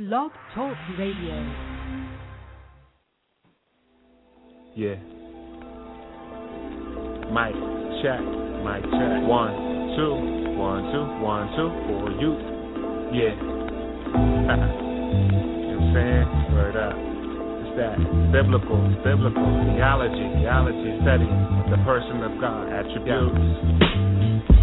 Blog Talk Radio. Yeah. Mic check, mic check. One, two, one, two, one, two for you. Yeah. you know what I'm saying? Word up. It's that biblical, biblical theology, theology study the person of God, attributes.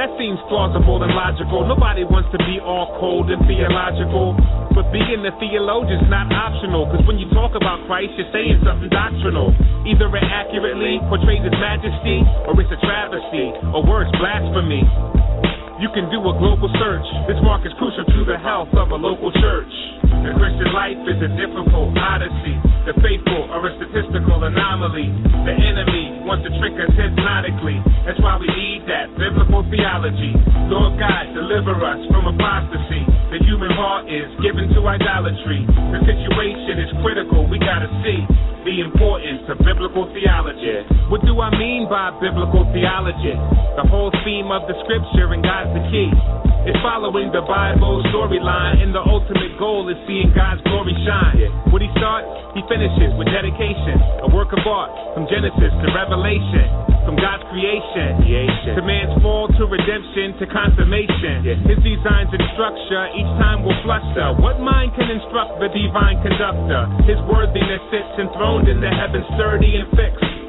That seems plausible and logical. Nobody wants to be all cold and theological. But being a theologian's not optional. Cause when you talk about Christ, you're saying something doctrinal. Either it accurately portrays his majesty, or it's a travesty, or worse, blasphemy. You can do a global search. This mark is crucial to the health of a local church. The Christian life is a difficult odyssey. The faithful are a statistical anomaly. The enemy wants to trick us hypnotically. That's why we need that biblical theology. Lord God, deliver us from apostasy. The human heart is given to idolatry. The situation is critical. We gotta see the importance of biblical theology. What do I mean by biblical theology? The whole theme of the scripture and God's the key. It's following the Bible storyline, and the ultimate goal is seeing God's glory shine. What he starts, he finishes with dedication, a work of art from Genesis to Revelation, from God's creation, creation. to man's fall to redemption to consummation. His designs and structure each time will fluster. What mind can instruct the divine conductor? His worthiness sits enthroned in the heavens, sturdy and fixed.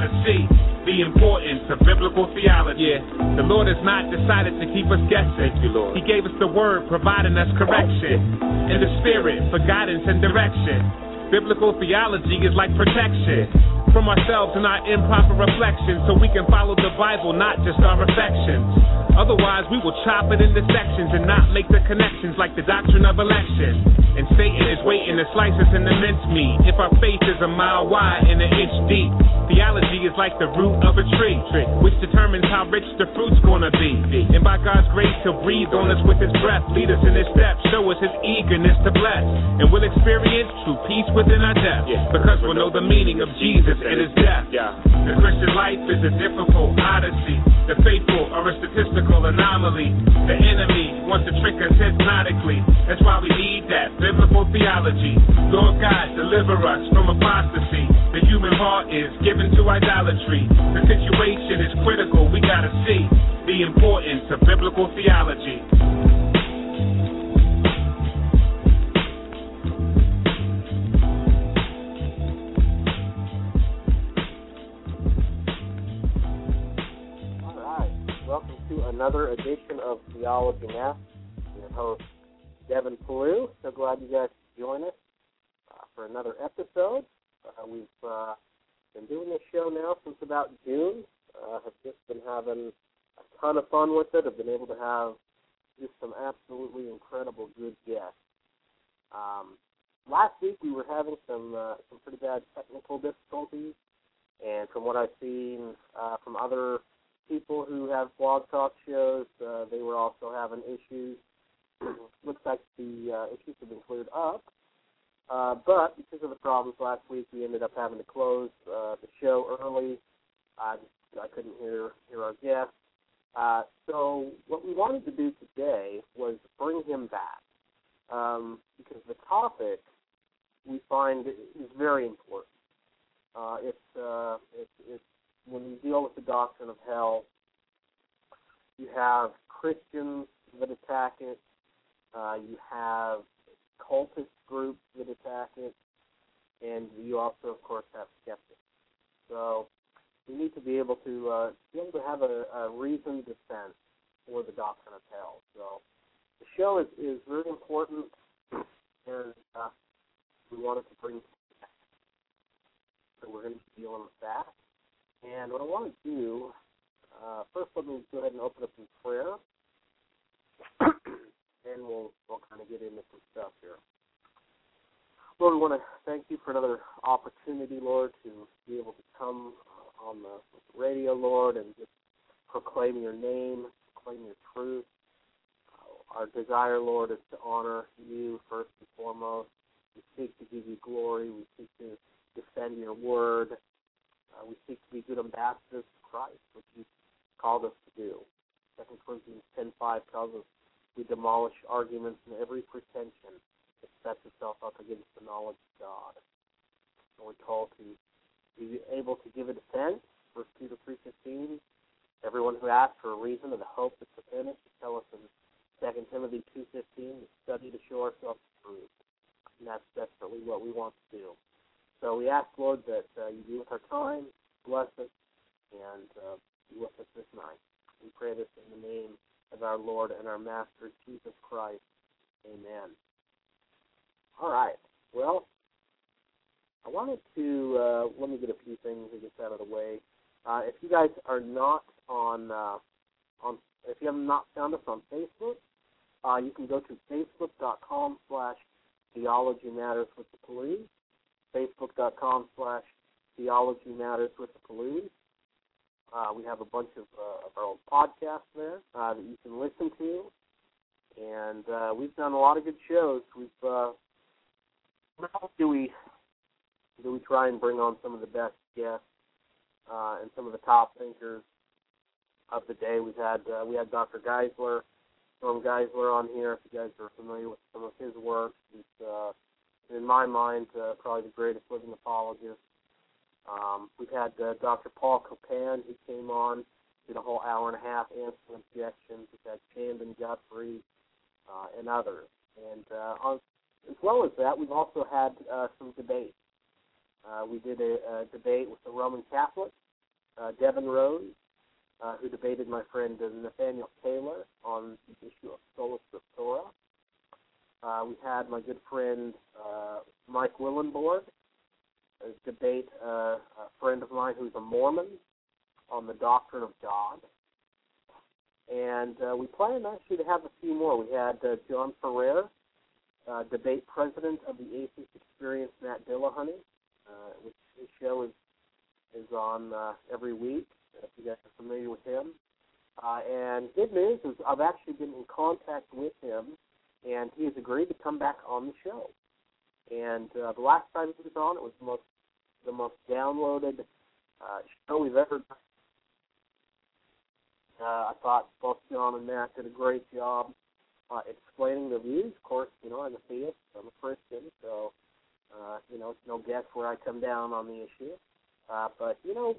gotta see the importance of biblical theology. Yeah. The Lord has not decided to keep us guessing. Thank you, Lord. He gave us the word, providing us correction, and the spirit for guidance and direction. Biblical theology is like protection from ourselves and our improper reflections so we can follow the Bible, not just our affections. Otherwise, we will chop it into sections and not make the connections like the doctrine of election. And Satan is waiting to slice us in the mincemeat if our faith is a mile wide and an inch deep. Theology is like the root of a tree, which determines how rich the fruit's gonna be. And by God's grace, He'll breathe on us with His breath, lead us in His steps, show us His eagerness to bless. And we'll experience true peace within our depth, because we'll know the meaning of Jesus and His death. The Christian life is a difficult odyssey. The faithful are a statistical anomaly. The enemy wants to trick us hypnotically. That's why we need that biblical theology. Lord God, deliver us from apostasy. The human heart is given to idolatry. The situation is critical. We gotta see the importance of biblical theology. Another edition of Theology Now. Your host, Devin Pellew. So glad you guys could join us uh, for another episode. Uh, we've uh, been doing this show now since about June. Uh, have just been having a ton of fun with it. I've been able to have just some absolutely incredible good guests. Um, last week we were having some uh, some pretty bad technical difficulties, and from what I've seen uh, from other people who have blog talk shows, uh, they were also having issues. Looks like the uh, issues have been cleared up. Uh, but because of the problems last week, we ended up having to close uh, the show early. I I couldn't hear hear our guests, Uh, so what we wanted to do today was bring him back um, because the topic we find is very important. Uh, it's, uh, it's, it's when you deal with the doctrine of hell, you have Christians that attack it. Uh, you have cultist groups that attack it, and you also, of course, have skeptics. So we need to be able to uh, be able to have a, a reasoned defense for the doctrine of hell. So the show is, is very important, and uh, we wanted to bring so we're going to be dealing with that. And what I want to do, uh, first let me go ahead and open up in prayer, and we'll we'll kind of get into some stuff here. Lord, we want to thank you for another opportunity, Lord, to be able to come on the radio, Lord, and just proclaim your name, proclaim your truth. Uh, our desire, Lord, is to honor you first and foremost. We seek to give you glory. We seek to defend your word. Uh, we seek to be good ambassadors of Christ, which you called us to do. Second Corinthians 10.5 tells us we demolish arguments and every pretension that sets itself up against the knowledge of God. And we're called to be able to give a defense. First Peter 3.15, everyone who asks for a reason of the hope that's within us, to tell us in 2 Timothy 2.15, to study to show ourselves approved. And that's desperately what we want to do. So we ask, Lord, that uh, you be with our time, bless us, and uh, be with us this night. We pray this in the name of our Lord and our Master, Jesus Christ. Amen. All right. Well, I wanted to uh, let me get a few things to get out of the way. Uh, if you guys are not on uh, on if you have not found us on Facebook, uh, you can go to facebook.com slash theology matters with the Pellews facebook.com slash theology matters with the Pellews. Uh, we have a bunch of, uh, of our old podcasts there uh, that you can listen to, and uh, we've done a lot of good shows. We've uh, do we do we try and bring on some of the best guests uh, and some of the top thinkers of the day. We've had uh, we had Dr. Geisler, Norm Geisler on here. If you guys are familiar with some of his work, he's uh, in my mind, uh, probably the greatest living apologist. Um, we've had uh, Dr. Paul Copan, who came on, did a whole hour and a half answering objections. We've had Shandon Guthrie uh, and others. And uh, on, as well as that, we've also had uh, some debates. Uh, we did a, a debate with the Roman Catholic, uh, Devin Rose, uh, who debated my friend uh, Nathaniel Taylor on the issue of sola scriptura. Uh, we had my good friend uh, Mike Willenborg uh, debate uh, a friend of mine who's a Mormon on the doctrine of God. And uh, we plan actually to have a few more. We had uh, John Ferrer uh, debate president of the Atheist Experience, Matt Dillahunty, uh, which his show is is on uh, every week. If you guys are familiar with him, uh, and good news is I've actually been in contact with him and he has agreed to come back on the show. And uh, the last time he was on, it was the most the most downloaded uh, show we've ever done. Uh, I thought both John and Matt did a great job uh, explaining the views. Of course, you know I'm a theist, I'm a Christian, so uh, you know it's no guess where I come down on the issue. Uh, but you know,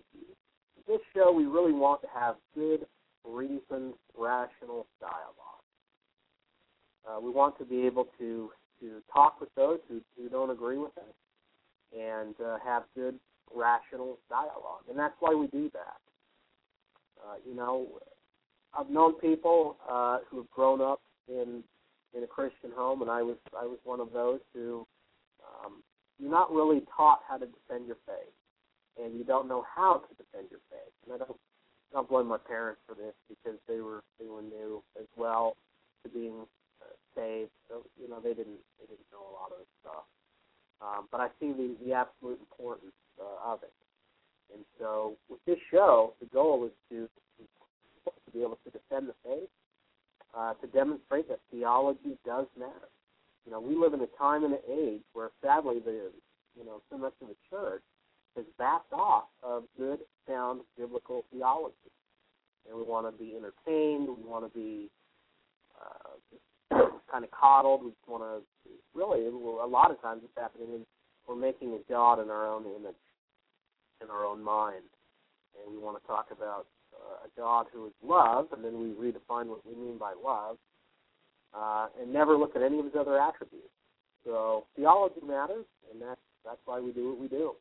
this show we really want to have good, reasoned, rational dialogue. Uh, we want to be able to to talk with those who, who don't agree with us and uh, have good, rational dialogue, and that's why we do that. Uh, you know, I've known people uh, who have grown up in in a Christian home, and I was I was one of those who um, you're not really taught how to defend your faith, and you don't know how to defend your faith. And I don't I don't blame my parents for this because they were they were new as well to being saved, so you know they didn't they didn't know a lot of this stuff. Um, but I see the the absolute importance uh, of it, and so with this show, the goal is to to be able to defend the faith, uh, to demonstrate that theology does matter. You know, we live in a time and an age where sadly the you know so much of the church has backed off of good, sound biblical theology. and we want to be entertained. We want to be kind of coddled. We just want to really a lot of times it's happening is we're making a god in our own image, in our own mind, and we want to talk about uh, a God who is love, and then we redefine what we mean by love, uh, and never look at any of his other attributes. So theology matters, and that's that's why we do what we do.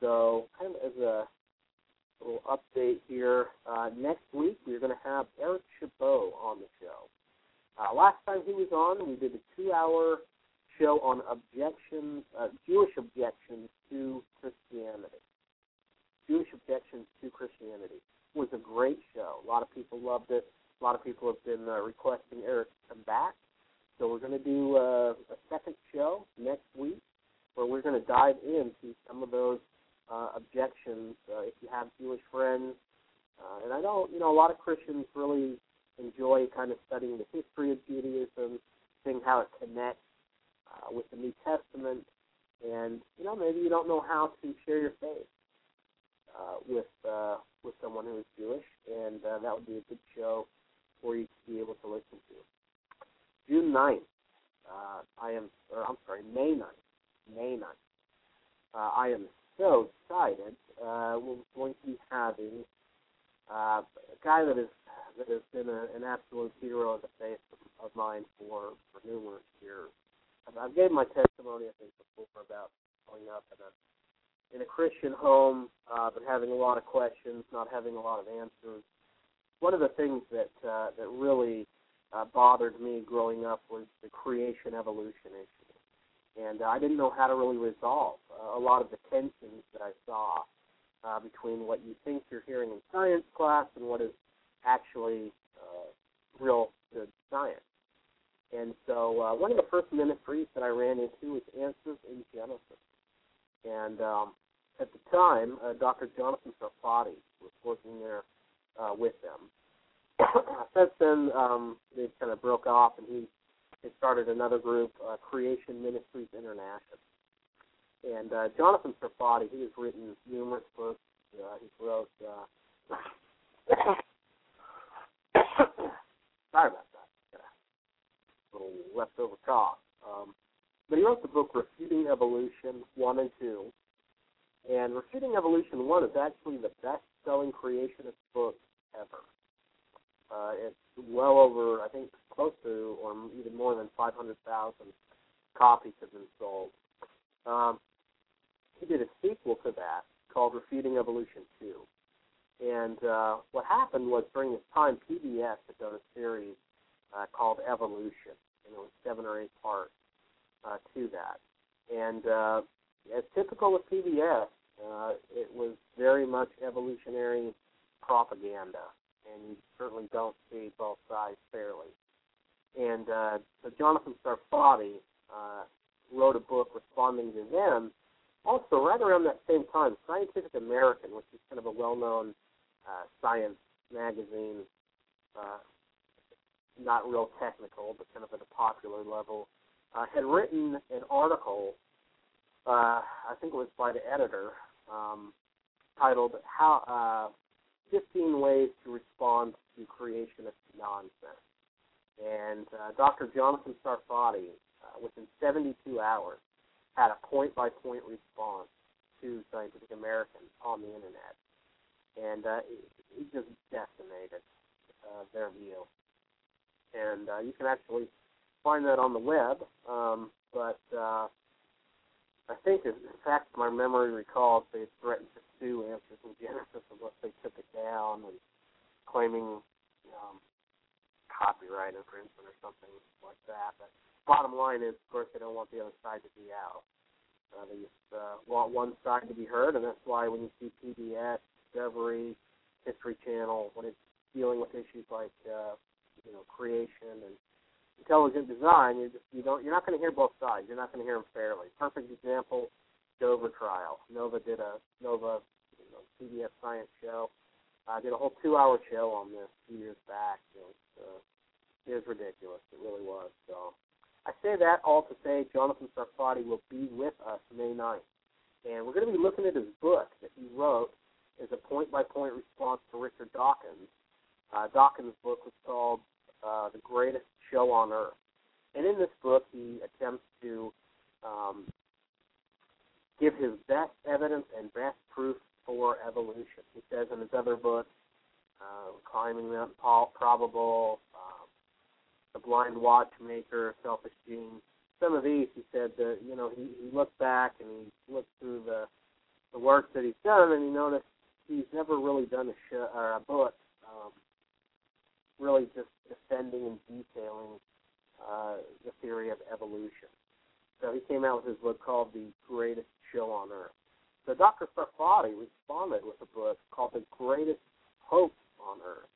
So, kind of as a little update here, uh, next week we're going to have Eric Chabot on the show. Uh, last time he was on, we did a two-hour show on objections, uh, Jewish objections to Christianity. Jewish objections to Christianity it was a great show. A lot of people loved it. A lot of people have been uh, requesting Eric to come back. So we're going to do uh, a second show next week where we're going to dive into some of those uh, objections. Uh, if you have Jewish friends, uh, and I know you know a lot of Christians really enjoy kind of studying the history of Judaism, seeing how it connects uh, with the New Testament, and you know maybe you don't know how to share your faith uh, with uh, with someone who is Jewish, and uh, that would be a good show for you to be able to listen to. June 9th, uh, I am, or I'm sorry, May 9th, May 9th. Uh, I am so excited. Uh, we're going to be having uh, a guy that is that has been a, an absolute hero of the faith of, mine for for numerous years. I've, I've gave my testimony, I think, before about growing up in a in a Christian home, uh, but having a lot of questions, not having a lot of answers. One of the things that uh, that really uh, bothered me growing up was the creation evolution issue, and uh, I didn't know how to really resolve uh, a lot of the tensions that I saw uh, between what you think you're hearing in science class and what is actually uh, real good science. And so, uh, one of the first ministries that I ran into was Answers in Genesis. And um, at the time, uh, Dr. Jonathan Sarfati was working there uh, with them. Since then, um, they kind of broke off, and he, started another group, uh, Creation Ministries International. And uh, Jonathan Sarfati, he has written numerous books. Uh, he wrote. Uh, sorry about that. A little leftover cough. Um, but he wrote the book Refuting Evolution 1 and 2. And Refuting Evolution 1 is actually the best selling creationist book ever. Uh, it's well over, I think, close to, or even more than 500,000 copies have been sold. Um, he did a sequel to that called Refuting Evolution 2. And uh, what happened was during this time, PBS had done a series uh, called Evolution, and it was seven or eight parts uh, to that. And uh, as typical with PBS, uh, it was very much evolutionary propaganda, and you certainly don't see both sides fairly. And uh, so Jonathan Sarfati uh, wrote a book responding to them. Also, right around that same time, Scientific American, which is kind of a well-known uh, science magazine, uh, not real technical, but kind of at a popular level, uh, had written an article. Uh, I think it was by the editor, um, titled "How uh, 15 Ways to Respond to Creationist Nonsense." And uh, Dr. Jonathan Sarfati, uh, within 72 hours, had a point-by-point response to Scientific American on the internet, and uh, he just decimated uh, their view. And uh, you can actually find that on the web. Um, but uh, I think, in fact, my memory recalls they threatened to sue Answers in Genesis unless they took it down and claiming um, copyright infringement or something like that. But bottom line is, of course, they don't want the other side to be out. Uh, they just uh, want one side to be heard, and that's why when you see PBS, Discovery, History Channel, when it's dealing with issues like uh, you know creation and intelligent design, you just you don't you're not going to hear both sides. You're not going to hear them fairly. Perfect example, Dover trial. Nova did a Nova you know, CBS science show. I uh, did a whole two-hour show on this few years back. It was, uh, it was ridiculous. It really was. So I say that all to say Jonathan Sarfati will be with us May 9th. And we're going to be looking at his book that he wrote as a point-by-point response to Richard Dawkins uh, Dawkins' book was called uh, The Greatest Show on Earth. And in this book, he attempts to um, give his best evidence and best proof for evolution. He says in his other books, uh, Climbing Mount Probable, um, The Blind Watchmaker, Selfish Gene. Some of these, he said that you know he, he looked back and he looked through the the work that he's done, and he noticed he's never really done a show or a book um, really just defending and detailing uh, the theory of evolution. So he came out with his book called The Greatest Show on Earth. So Dr. Sarfati responded with a book called The Greatest Hoax on Earth.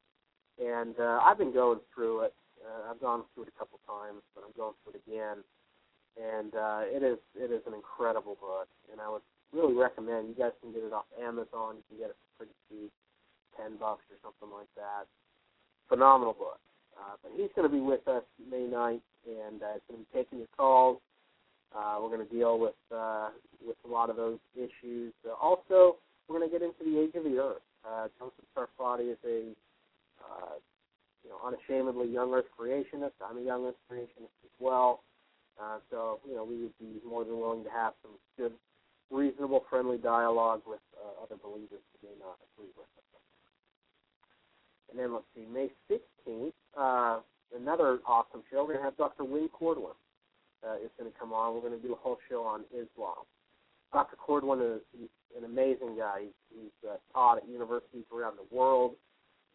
And uh, I've been going through it. Uh, I've gone through it a couple times, but I'm going through it again. And uh, it is it is an incredible book, and I would really recommend. You guys can get it off Amazon. You can get it for pretty cheap, ten bucks or something like that. Phenomenal book. Uh, but he's going to be with us May 9th, and uh, he's going to be taking your calls. Uh, we're going to deal with uh, with a lot of those issues. Uh, also, we're going to get into the age of the Earth. Uh, Joseph Sarfati is a uh, you know unashamedly young Earth creationist. I'm a young Earth creationist as well. Uh, so you know we would be more than willing to have some good, reasonable, friendly dialogue with uh, other believers who may not agree with us. And then let's see, May 16th, uh, another awesome show. We're going to have Dr. Wayne Corduan uh, is going to come on. We're going to do a whole show on Islam. Dr. Corduan is an amazing guy. He's, he's uh, taught at universities around the world.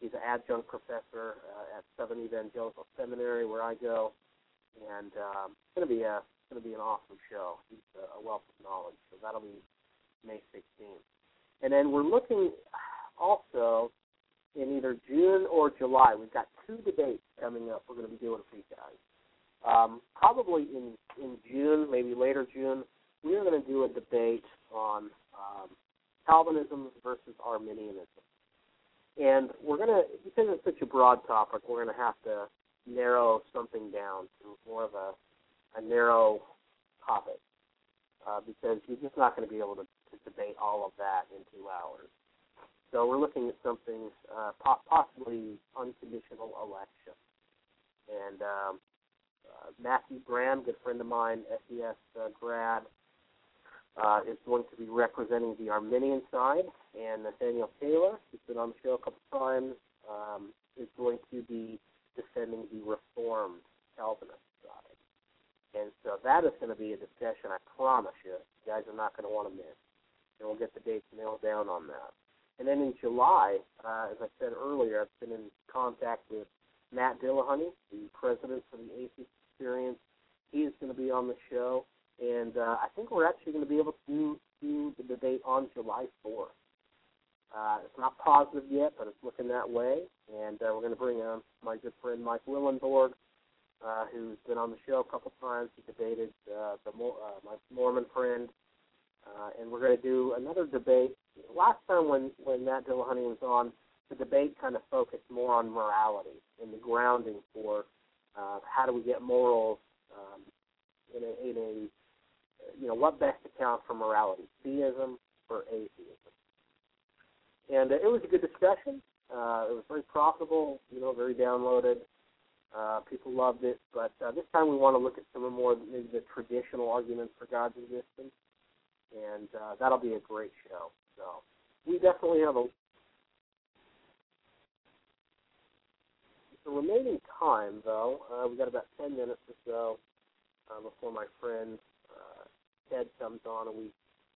He's an adjunct professor uh, at Southern Evangelical Seminary, where I go, and um, it's going to be a going to be an awesome show. He's a, wealth of knowledge, so that'll be May 16th. And then we're looking also in either June or July. We've got two debates coming up. We're going to be doing for you guys. Um, probably in in June, maybe later June, we are going to do a debate on um, Calvinism versus Arminianism, and we're going to because it's such a broad topic, we're going to have to narrow something down to more of a a narrow topic uh, because you're just not going to be able to, to debate all of that in two hours. So we're looking at something uh, possibly unconditional election. And um, uh, Matthew Graham, good friend of mine, SES uh, grad, uh, is going to be representing the Arminian side, and Nathaniel Taylor, who's been on the show a couple times, um, is going to be defending the Reformed Calvinist side. And so that is going to be a discussion, I promise you. You guys are not going to want to miss. And we'll get the dates nailed down on that. And then in July, uh, as I said earlier, I've been in contact with Matt Dillahunty, the president of the Atheist Experience. He is going to be on the show, and uh, I think we're actually going to be able to do, do the debate on July 4th. Uh, it's not positive yet, but it's looking that way. And uh, we're going to bring on my good friend Mike Willenborg, uh, who's been on the show a couple times. He debated uh, the uh, my Mormon friend, uh, and we're going to do another debate. Last time when when Matt Dillahunty was on, the debate kind of focused more on morality and the grounding for uh, how do we get morals um, in a, in a you know what best accounts for morality, theism or atheism. And uh, it was a good discussion. Uh, it was very profitable, you know, very downloaded. Uh, people loved it, but uh, this time we want to look at some of more maybe the traditional arguments for God's existence, and uh, that'll be a great show. So we definitely have a the remaining time, though. Uh, we got about ten minutes or so uh, before my friend uh, Ted comes on, and we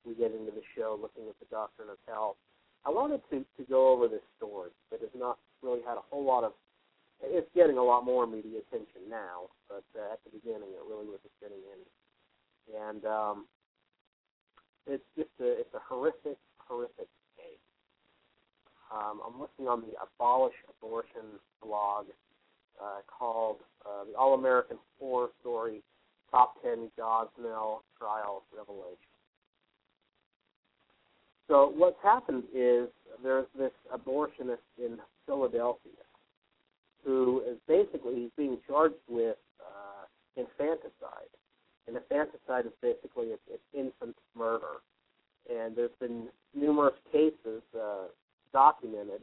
we get into the show looking at the doctrine of hell. I wanted to to go over this story that has not really had a whole lot of. It's getting a lot more media attention now, but uh, at the beginning it really wasn't getting any. And um, it's just a it's a horrific horrific case. Um, I'm looking on the Abolish Abortion blog uh, called uh, the All American Horror Story Top 10 Gosnell Trial Revelation. So what's happened is there's this abortionist in Philadelphia who is basically he's being charged with uh, infanticide. And infanticide is basically it's, it's infant murder. And there's been numerous cases uh, documented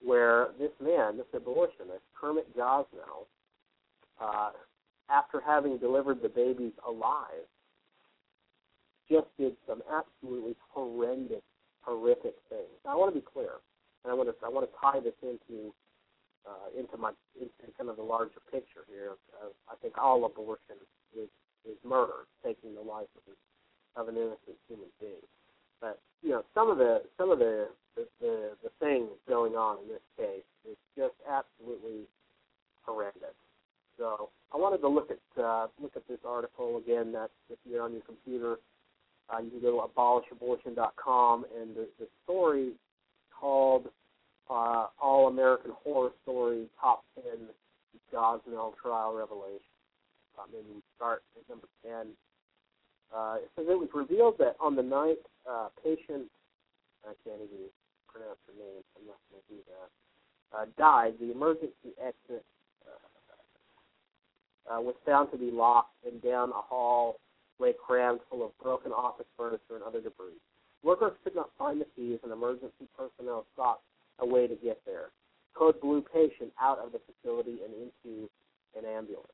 where this man, this abortionist, Kermit Gosnell, uh, after having delivered the babies alive, just did some absolutely horrendous, horrific things. I want to be clear, and I want to I want to tie this into uh, into my into kind of the larger picture here. Uh, I think all abortion is is murder, taking the life of, of an innocent human being. But you know, some of the some of the the, the the things going on in this case is just absolutely horrendous. So I wanted to look at uh, look at this article again. That if you're on your computer, uh, you can go to abolishabortion.com, and the, the story called uh, All American Horror Story Top 10 Gosnell Trial Revelation. Uh, maybe we start at number 10. Uh, it says it was revealed that on the night uh, patient, I can't even pronounce her name, I'm not going to do that, uh, died, the emergency exit uh, was found to be locked, and down a hall lay crammed full of broken office furniture and other debris. Workers could not find the keys, and emergency personnel sought a way to get there. Code blue patient out of the facility and into an ambulance.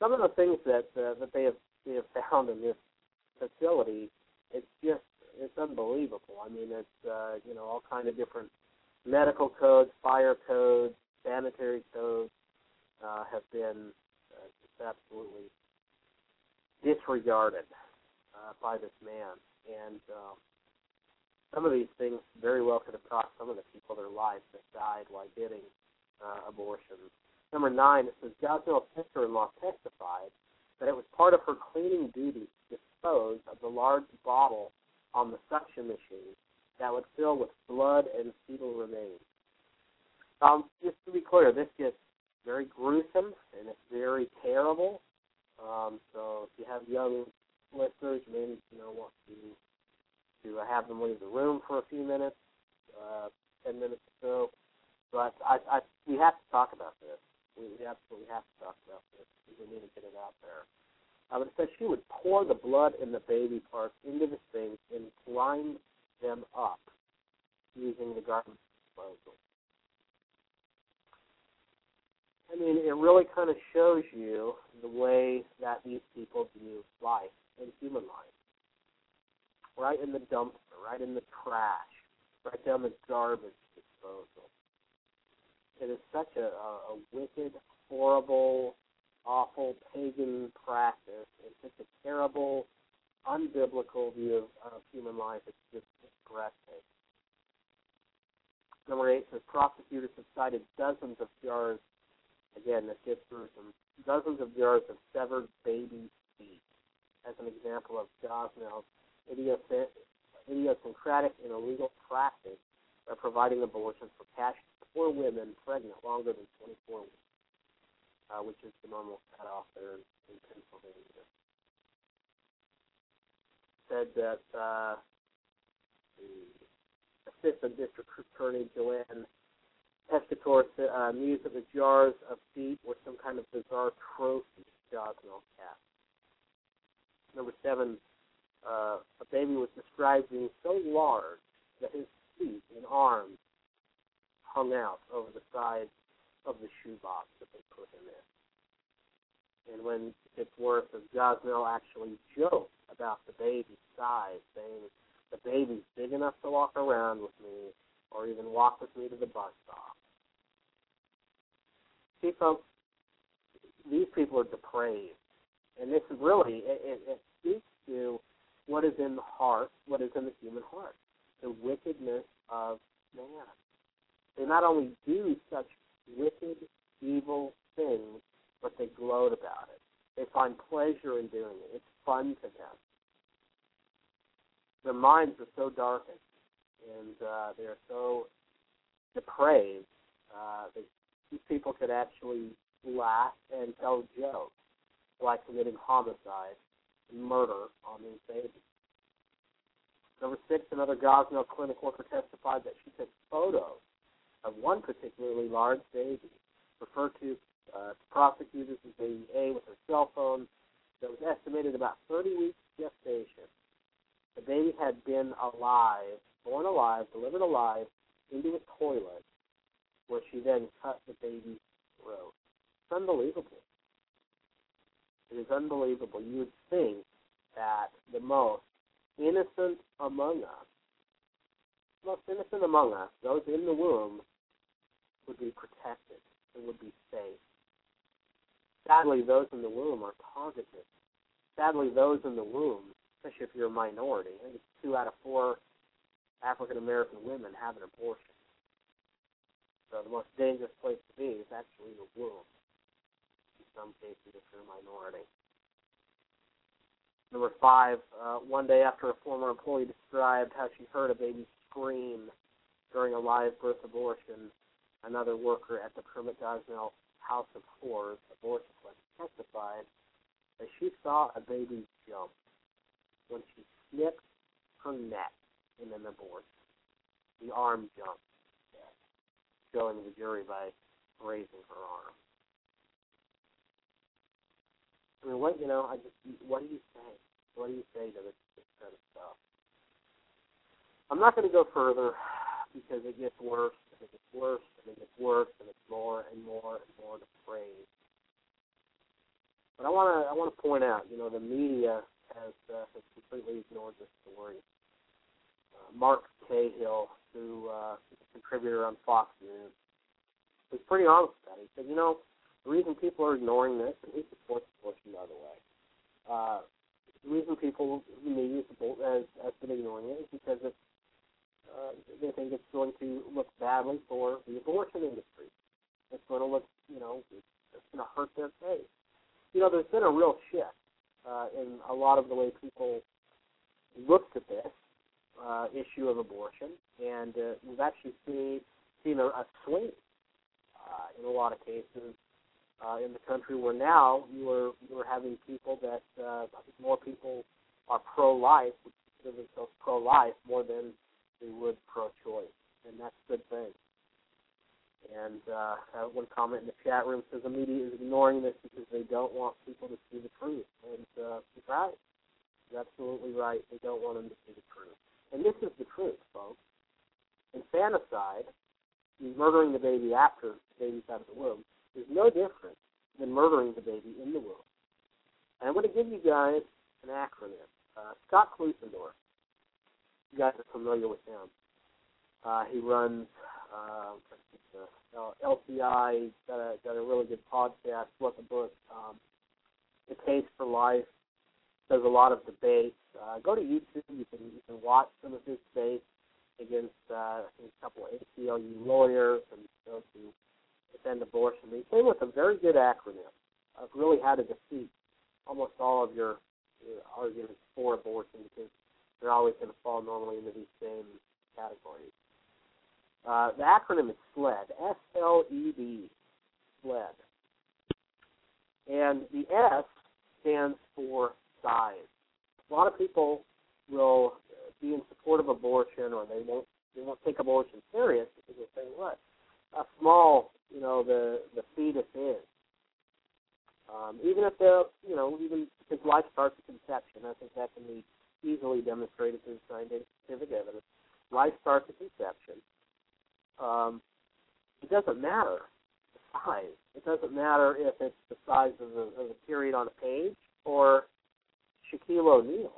Some of the things that uh, that they have they have found in this facility, it's just it's unbelievable. I mean, it's uh, you know all kind of different medical codes, fire codes, sanitary codes uh, have been absolutely disregarded uh, by this man. And um, some of these things very well could have cost some of the people their lives that died while getting uh, abortions. Number nine, it says Gosnell's sister-in-law testified that it was part of her cleaning duty to dispose of the large bottle on the suction machine that would fill with blood and fetal remains. Um, just to be clear, this gets very gruesome and it's very terrible. Um, so if you have young listeners, you may you know want to to have them leave the room for a few minutes, uh, ten minutes or so. But I, I, we have to talk about this. We, absolutely have to talk about this. We need to get it out there. But it says she would pour the blood and the baby parts into the sink and grind them up using the garbage disposal. I mean, it really kind of shows you the way that these people view life and human life. Right in the dumpster, right in the trash, right down the garbage disposal. It is such a, a, a wicked, horrible, awful pagan practice It's such a terrible, unbiblical view of, of human life. It's just disgusting. Number eight says prosecutors have cited dozens of jars Again, this gets through some dozens of jars of severed baby feet as an example of Gosnell's idiosyncratic and illegal practice of providing abortions for cash for women pregnant longer than 24 weeks, uh, which is the normal cutoff there in, in Pennsylvania. Said that uh, the assistant district attorney Joanne Pescatore uh, mused that the jars of feet were some kind of bizarre trophy Gosnell cast. Number seven, uh, a baby was described being so large that his feet and arms hung out over the sides of the shoebox that they put him in. And when it's worth of Gosnell actually joked about the baby's size, saying, the baby's big enough to walk around with me or even walk with me to the bus stop. See, folks, these people are depraved. And this is really, it, it, it speaks to what is in the heart, what is in the human heart, the wickedness of man. They not only do such wicked, evil things, but they gloat about it. They find pleasure in doing it. It's fun to them. Their minds are so darkened and uh, they're so depraved. Uh, they, these people could actually laugh and tell jokes while committing homicide murder on these babies. Number six, another Gosnell clinic worker testified that she took photos of one particularly large baby, referred to, uh, to prosecutors as baby A with her cell phone, that was estimated about 30 weeks gestation. The baby had been alive born alive, delivered alive into a toilet where she then cut the baby's throat. It's unbelievable. It is unbelievable. You would think that the most innocent among us, most innocent among us, those in the womb, would be protected and would be safe. Sadly, those in the womb are targeted. Sadly, those in the womb, especially if you're a minority, I think it's two out of four African American women have an abortion. So the most dangerous place to be is actually the womb. Some cases, if you're a minority. Number five, uh, one day after a former employee described how she heard a baby scream during a live birth abortion, another worker at the Kermit Gosnell House of Horrors abortion clinic testified that she saw a baby jump when she snipped her neck in an abortion. The arm jumped, showing the jury by raising her arm. I mean, what you know? I just what do you say? What do you say to this, this kind of stuff? I'm not going to go further because it gets worse and it gets worse and it gets worse and it's more and more and more depraved. But I want to I want to point out, you know, the media has uh, has completely ignored this story. Uh, Mark Cahill, who uh, is a contributor on Fox News, was pretty honest about it. He said, you know, the reason people are ignoring this, and he supports abortion, by the way, uh, the reason people, the media has, has been ignoring it is because it's, uh, they think it's going to look badly for the abortion industry. It's going to look, you know, it's going to hurt their case. You know, there's been a real shift uh, in a lot of the way people looked at this uh, issue of abortion, and uh, we've actually seen seen a, a swing uh, in a lot of cases uh, in the country where now you are you are having people that uh, I think more people are pro-life, would consider themselves pro-life more than they would pro-choice, and that's a good thing. And uh, uh, one comment in the chat room says the media is ignoring this because they don't want people to see the truth, and uh, he's right. He's absolutely right. They don't want them to see the truth, and this is the truth, folks. Infanticide, murdering the baby after the baby's out of the womb, no different than murdering the baby in the womb. And I'm going to give you guys an acronym. Uh, Scott Klusendorf, you guys are familiar with him. Uh, he runs uh, LTI, got a, got a really good podcast, wrote the book, um, The Case for Life, does a lot of debates. Uh, go to YouTube, you can, you can watch some of his debates against uh, a couple of ACLU lawyers and those who defend abortion. He came with a very good acronym of really how to defeat almost all of your, your arguments for abortion because they're always going to fall normally into these same categories. Uh, the acronym is SLED, S-L-E-D, SLED. And the S stands for size. A lot of people will be in support of abortion or they won't they won't take abortion serious because they say what a small you know the the fetus is. Um, even if the you know even because life starts at conception, I think that can be easily demonstrated through scientific evidence. Life starts at conception. Um, it doesn't matter the size. It doesn't matter if it's the size of the, of the period on a page or Shaquille O'Neal.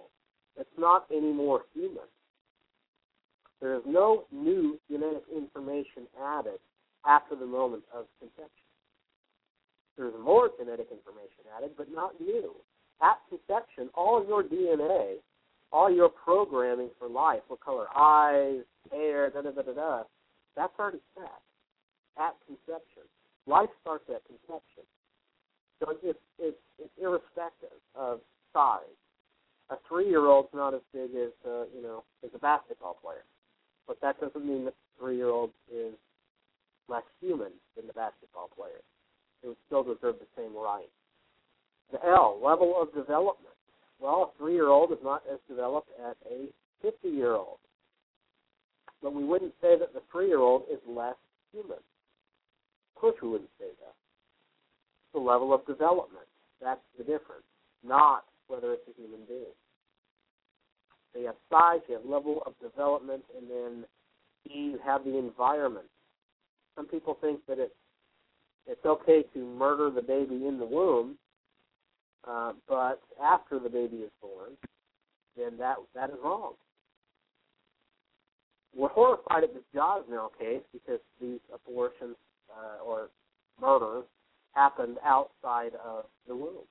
It's not any more human. There is no new genetic information added after the moment of conception. There's more genetic information added, but not new. At conception, all your DNA, all your programming for life, what color eyes, hair, da da da da da, that's already set at conception. Life starts at conception. So it's, it's, it's irrespective of size. A three-year-old's not as big as uh, you know as a basketball player, but that doesn't mean that the three-year-old is less human than the basketball player. They would still deserve the same right. The L, level of development. Well, a three year old is not as developed as a 50 year old. But we wouldn't say that the three year old is less human. Of course, we wouldn't say that. The level of development. That's the difference, not whether it's a human being. So you have size, you have level of development, and then you have the environment Some people think that it's it's okay to murder the baby in the womb, uh, but after the baby is born, then that that is wrong. We're horrified at this Gosnell case because these abortions uh, or murders happened outside of the womb.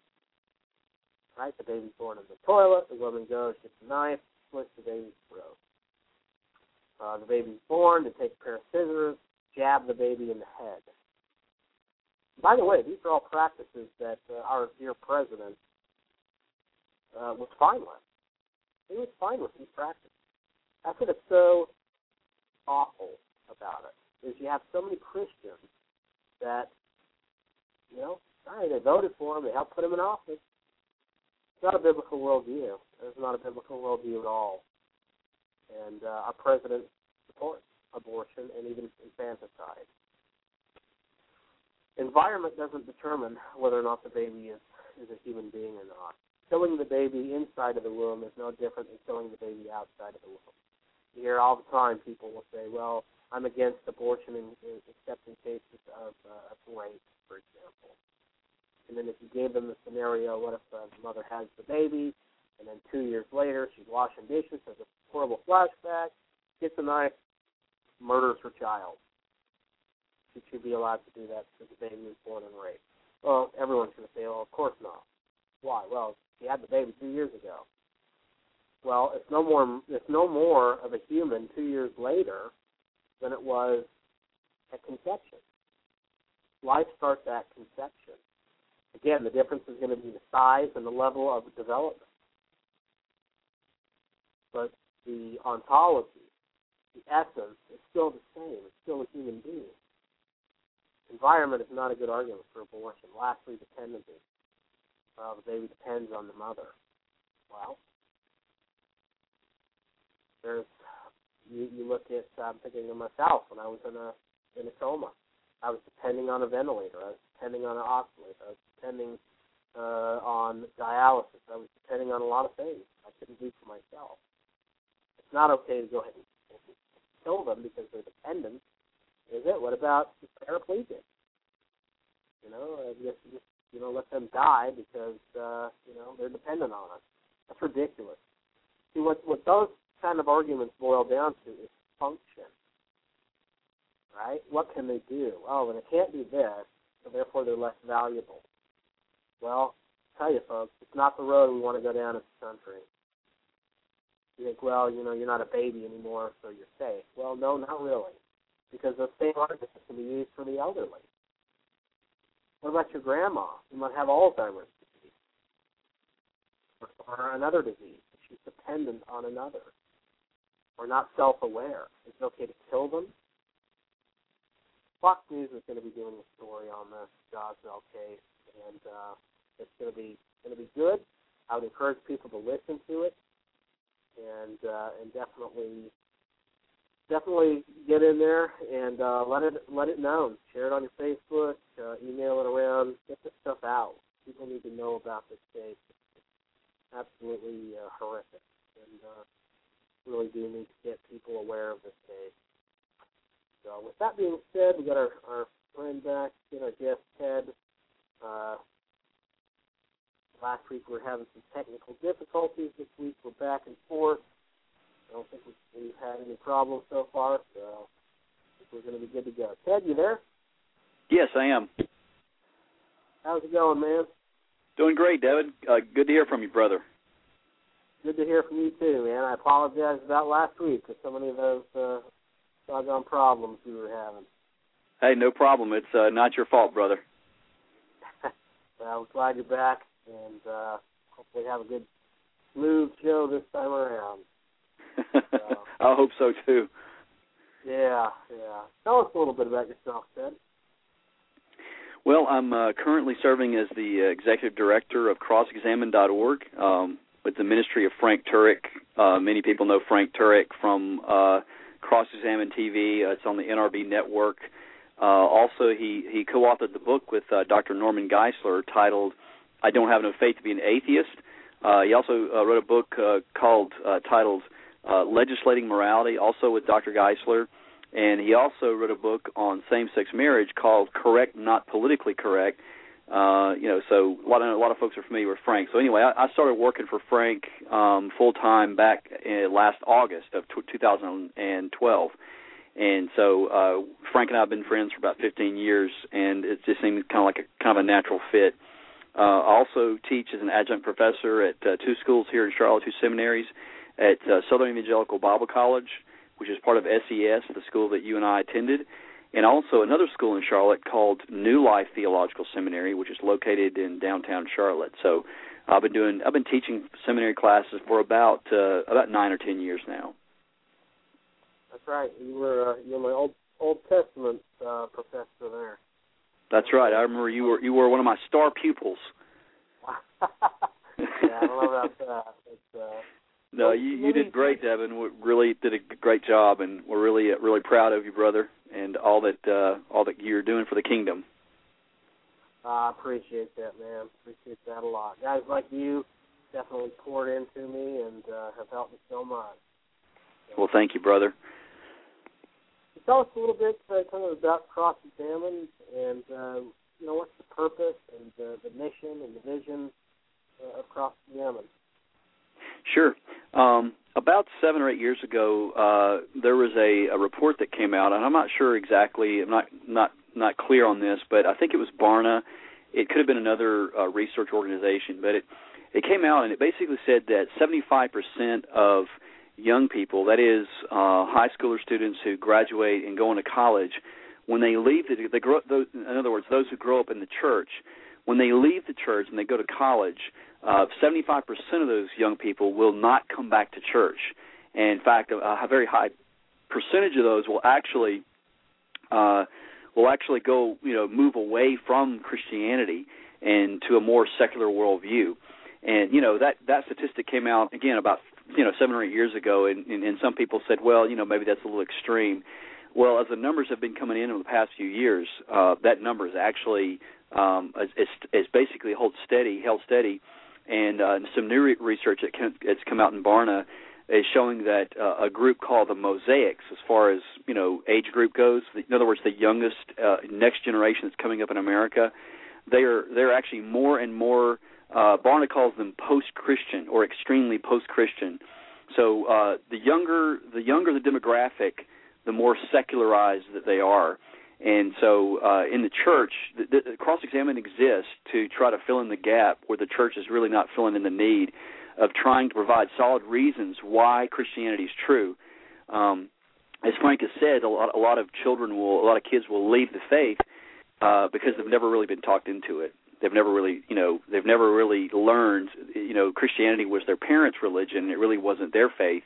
Right? The baby's born in the toilet. The woman goes, gets a knife, slits the baby's throat. Uh, the baby's born. They take a pair of scissors, jab the baby in the head. By the way, these are all practices that uh, our dear president uh, was fine with. He was fine with these practices. That's what is so awful about it. Is you have so many Christians that, you know, right, they voted for him, they helped put him in office. It's not a biblical worldview. It's not a biblical worldview at all. And uh, our president supports abortion and even infanticide. Environment doesn't determine whether or not the baby is, is a human being or not. Killing the baby inside of the womb is no different than killing the baby outside of the womb. You hear all the time people will say, well, I'm against abortion and, and accepting cases of, uh, of rape, for example. And then if you gave them the scenario, what if the mother has the baby, and then two years later she's washing dishes, has a horrible flashback, gets a knife, murders her child. Should be allowed to do that because the baby was born in rape? Well, everyone's going to say, well, of course not. Why? Well, she had the baby two years ago. Well, it's no more. It's no more of a human two years later than it was at conception. Life starts at conception. Again, the difference is going to be the size and the level of development. But the ontology, the essence, is still the same. It's still a human being. Environment is not a good argument for abortion. Lastly, dependency. Well, the baby depends on the mother. Well, there's you, you look at I'm thinking of myself when I was in a in a coma. I was depending on a ventilator. I was depending on an oscillator. I was depending uh, on dialysis. I was depending on a lot of things I couldn't do for myself. It's not okay to go ahead and kill them because they're dependent, is it? What about paraplegic? You know, just, just you know, let them die because uh, you know they're dependent on us. That's ridiculous. See, what what those kind of arguments boil down to is function. Right? What can they do? Oh, well, they can't do this, so therefore they're less valuable. Well, I'll tell you folks, it's not the road we want to go down as a country. You think, well, you know, you're not a baby anymore, so you're safe. Well, no, not really, because those same arguments can be used for the elderly. What about your grandma? You might have Alzheimer's disease or, or another disease. She's dependent on another or not self-aware. Is it okay to kill them? Fox News is going to be doing a story on the Gosnell case, and uh, it's going to be going to be good. I would encourage people to listen to it, and uh, and definitely definitely get in there and uh, let it let it known. Share it on your Facebook, uh, email it around, get this stuff out. People need to know about this case. It's absolutely uh, horrific, and uh, really do need to get people aware of this case. So with that being said, we got our, our friend back, get our guest Ted. Uh, last week we were having some technical difficulties. This week we're back and forth. I don't think we've had any problems so far, so I think we're going to be good to go. Ted, you there? Yes, I am. How's it going, man? Doing great, David. Uh, good to hear from you, brother. Good to hear from you too, man. I apologize about last week for so many of those uh, doggone problems we were having. Hey, no problem. It's uh, not your fault, brother. well, we're glad you're back, and uh, hopefully have a good, smooth show this time around. So, I hope so too. Yeah, yeah. Tell us a little bit about yourself, Ted. Well, I'm uh, currently serving as the uh, executive director of CrossExamine.org. Um, with the ministry of Frank Turek. Uh, many people know Frank Turek from uh, Cross Examine TV. Uh, it's on the NRB network. Uh, also, he he co-authored the book with uh, Dr. Norman Geisler titled "I Don't Have Enough Faith to Be an Atheist." Uh, he also uh, wrote a book uh, called uh, titled uh, "Legislating Morality," also with Dr. Geisler. and he also wrote a book on same-sex marriage called "Correct, Not Politically Correct." Uh, you know, so a lot of a lot of folks are familiar with Frank. So anyway, I, I started working for Frank um, full time back in last August of t- 2012, and so uh, Frank and I have been friends for about 15 years, and it just seemed kind of like a kind of a natural fit. Uh, I also teach as an adjunct professor at uh, two schools here in Charlotte, two seminaries, at uh, Southern Evangelical Bible College, which is part of SES, the school that you and I attended, and also another school in Charlotte called New Life Theological Seminary, which is located in downtown Charlotte. So I've been doing I've been teaching seminary classes for about uh, about nine or ten years now. That's right. You were uh, you're my old Old Testament uh, professor there. That's right. I remember you were you were one of my star pupils. yeah, I about that. It's, uh, no, you you did great, Devin. We really did a great job, and we're really really proud of you, brother, and all that uh, all that you're doing for the kingdom. I appreciate that, man. Appreciate that a lot. Guys like you definitely poured into me and uh, have helped me so much. Well, thank you, brother. Tell us a little bit uh, kind of about Cross Examined and uh, you know what's the purpose and the, the mission and the vision uh, of Cross Examined. Sure. Um, about seven or eight years ago, uh, there was a, a report that came out, and I'm not sure exactly. I'm not not not clear on this, but I think it was Barna. It could have been another uh, research organization, but it it came out and it basically said that 75% of young people, that is, uh, high schooler students who graduate and go into college, when they leave, the, they grow. Those, in other words, those who grow up in the church, when they leave the church and they go to college, uh, 75% of those young people will not come back to church. And in fact, a, a very high percentage of those will actually uh, will actually go, you know, move away from Christianity and to a more secular worldview. And you know that that statistic came out again about you know seven or eight years ago, and, and, and some people said, well, you know, maybe that's a little extreme. Well, as the numbers have been coming in over the past few years, uh, that number is actually um, is, is basically hold steady, held steady, and uh, some new re- research that can, that's come out in Barna is showing that uh, a group called the Mosaics, as far as you know age group goes, in other words, the youngest uh, next generation that's coming up in America, they are they're actually more and more. Uh, Barna calls them post-Christian or extremely post-Christian. So uh, the younger the younger the demographic, the more secularized that they are. And so, uh, in the church, the, the cross examine exists to try to fill in the gap where the church is really not filling in the need of trying to provide solid reasons why Christianity is true. Um, as Frank has said, a lot, a lot of children will, a lot of kids will leave the faith uh, because they've never really been talked into it. They've never really, you know, they've never really learned, you know, Christianity was their parents' religion. It really wasn't their faith.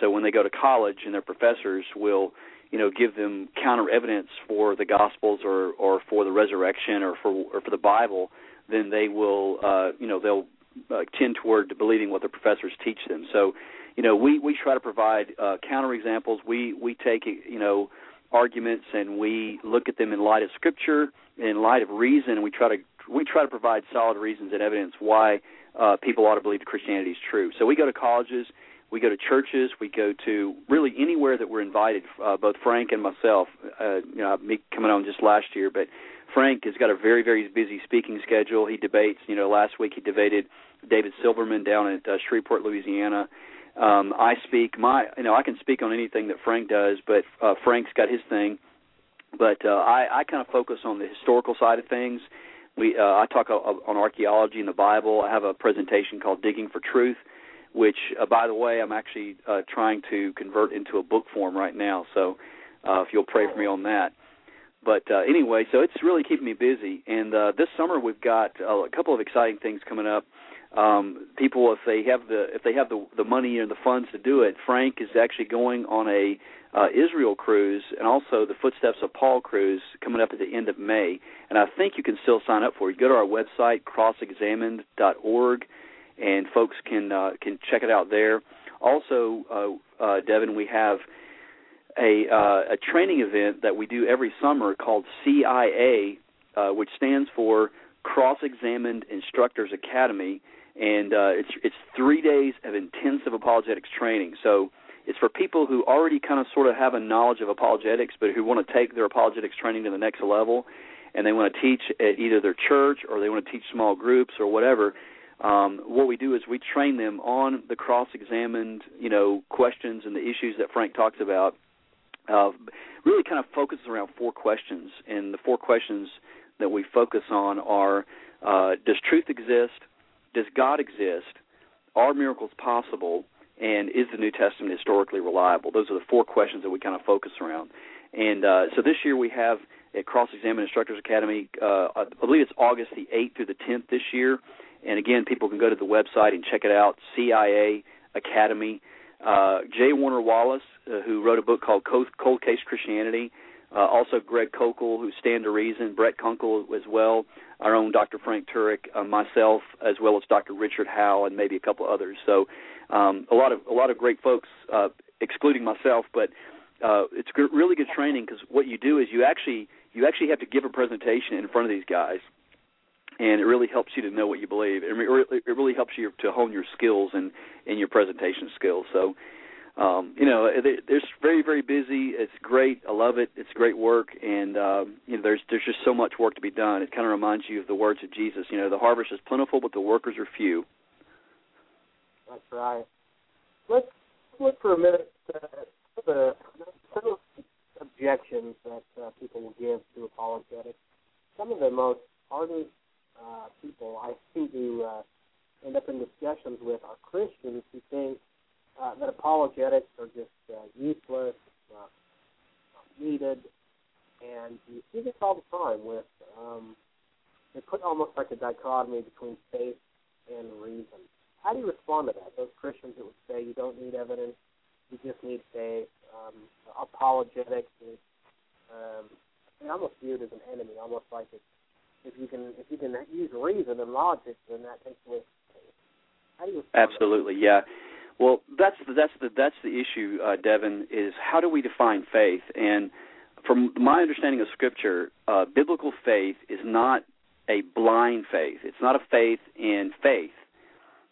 So when they go to college and their professors will you know give them counter evidence for the gospels or or for the resurrection or for or for the bible then they will uh you know they'll uh, tend toward believing what the professors teach them so you know we we try to provide uh counter examples we we take you know arguments and we look at them in light of scripture in light of reason and we try to we try to provide solid reasons and evidence why uh people ought to believe that christianity is true so we go to colleges we go to churches. We go to really anywhere that we're invited. Uh, both Frank and myself. Uh, you know, me coming on just last year, but Frank has got a very very busy speaking schedule. He debates. You know, last week he debated David Silverman down at uh, Shreveport, Louisiana. Um, I speak my. You know, I can speak on anything that Frank does, but uh, Frank's got his thing. But uh, I, I kind of focus on the historical side of things. We uh, I talk uh, on archaeology in the Bible. I have a presentation called Digging for Truth which, uh, by the way, I'm actually uh, trying to convert into a book form right now. So, uh, if you'll pray for me on that. But uh, anyway, so it's really keeping me busy. And uh, this summer we've got uh, a couple of exciting things coming up. Um, people, if they have the if they have the the money and the funds to do it, Frank is actually going on a uh, Israel cruise and also the Footsteps of Paul cruise coming up at the end of May. And I think you can still sign up for it. Go to our website crossexamined.org and folks can uh, can check it out there. Also, uh, uh, Devin, we have a uh, a training event that we do every summer called CIA, uh, which stands for Cross Examined Instructors Academy, and it's it's three days of intensive apologetics training. So is for people who already kind of sort of have a knowledge of apologetics, but who want to take their apologetics training to the next level, and they want to teach at either their church or they want to teach small groups or whatever. Um, what we do is we train them on the cross-examined, you know, questions and the issues that Frank talks about. Uh, really, kind of focuses around four questions, and the four questions that we focus on are: uh, Does truth exist? Does God exist? Are miracles possible? And is the New Testament historically reliable? Those are the four questions that we kind of focus around. And uh, so this year we have at Cross Examine Instructors Academy, uh, I believe it's August the 8th through the 10th this year. And again, people can go to the website and check it out, CIA Academy. Uh, J. Warner Wallace, uh, who wrote a book called Cold Case Christianity, uh, also Greg Koukl, who Stand to Reason, Brett Kunkle as well, our own Dr. Frank Turek, uh, myself, as well as Dr. Richard Howe, and maybe a couple others. So um, a lot of a lot of great folks, uh, excluding myself, but uh, it's really good training because what you do is you actually you actually have to give a presentation in front of these guys, and it really helps you to know what you believe. Really, it really helps you to hone your skills and and your presentation skills. So um, you know, they're very, very busy. It's great. I love it. It's great work, and um, you know, there's there's just so much work to be done. It kind of reminds you of the words of Jesus. You know, the harvest is plentiful, but the workers are few. That's right. Let's look for a minute at the some of the objections that uh, people will give to apologetics. Some of the most ardent uh, people I seem to uh, end up in discussions with are Christians who think uh, that apologetics are just uh, useless, not, needed, and you see this all the time with um, they put almost like a dichotomy between faith and reason. How do you respond to that? Those Christians that would say you don't need evidence, you just need faith. Um, apologetics is um, almost viewed as an enemy, almost like it's, if you can if you can use reason and logic, then that takes away. How do you Absolutely, yeah. Well, that's the, that's the that's the issue, uh, Devin. Is how do we define faith? And from my understanding of Scripture, uh, biblical faith is not a blind faith. It's not a faith in faith.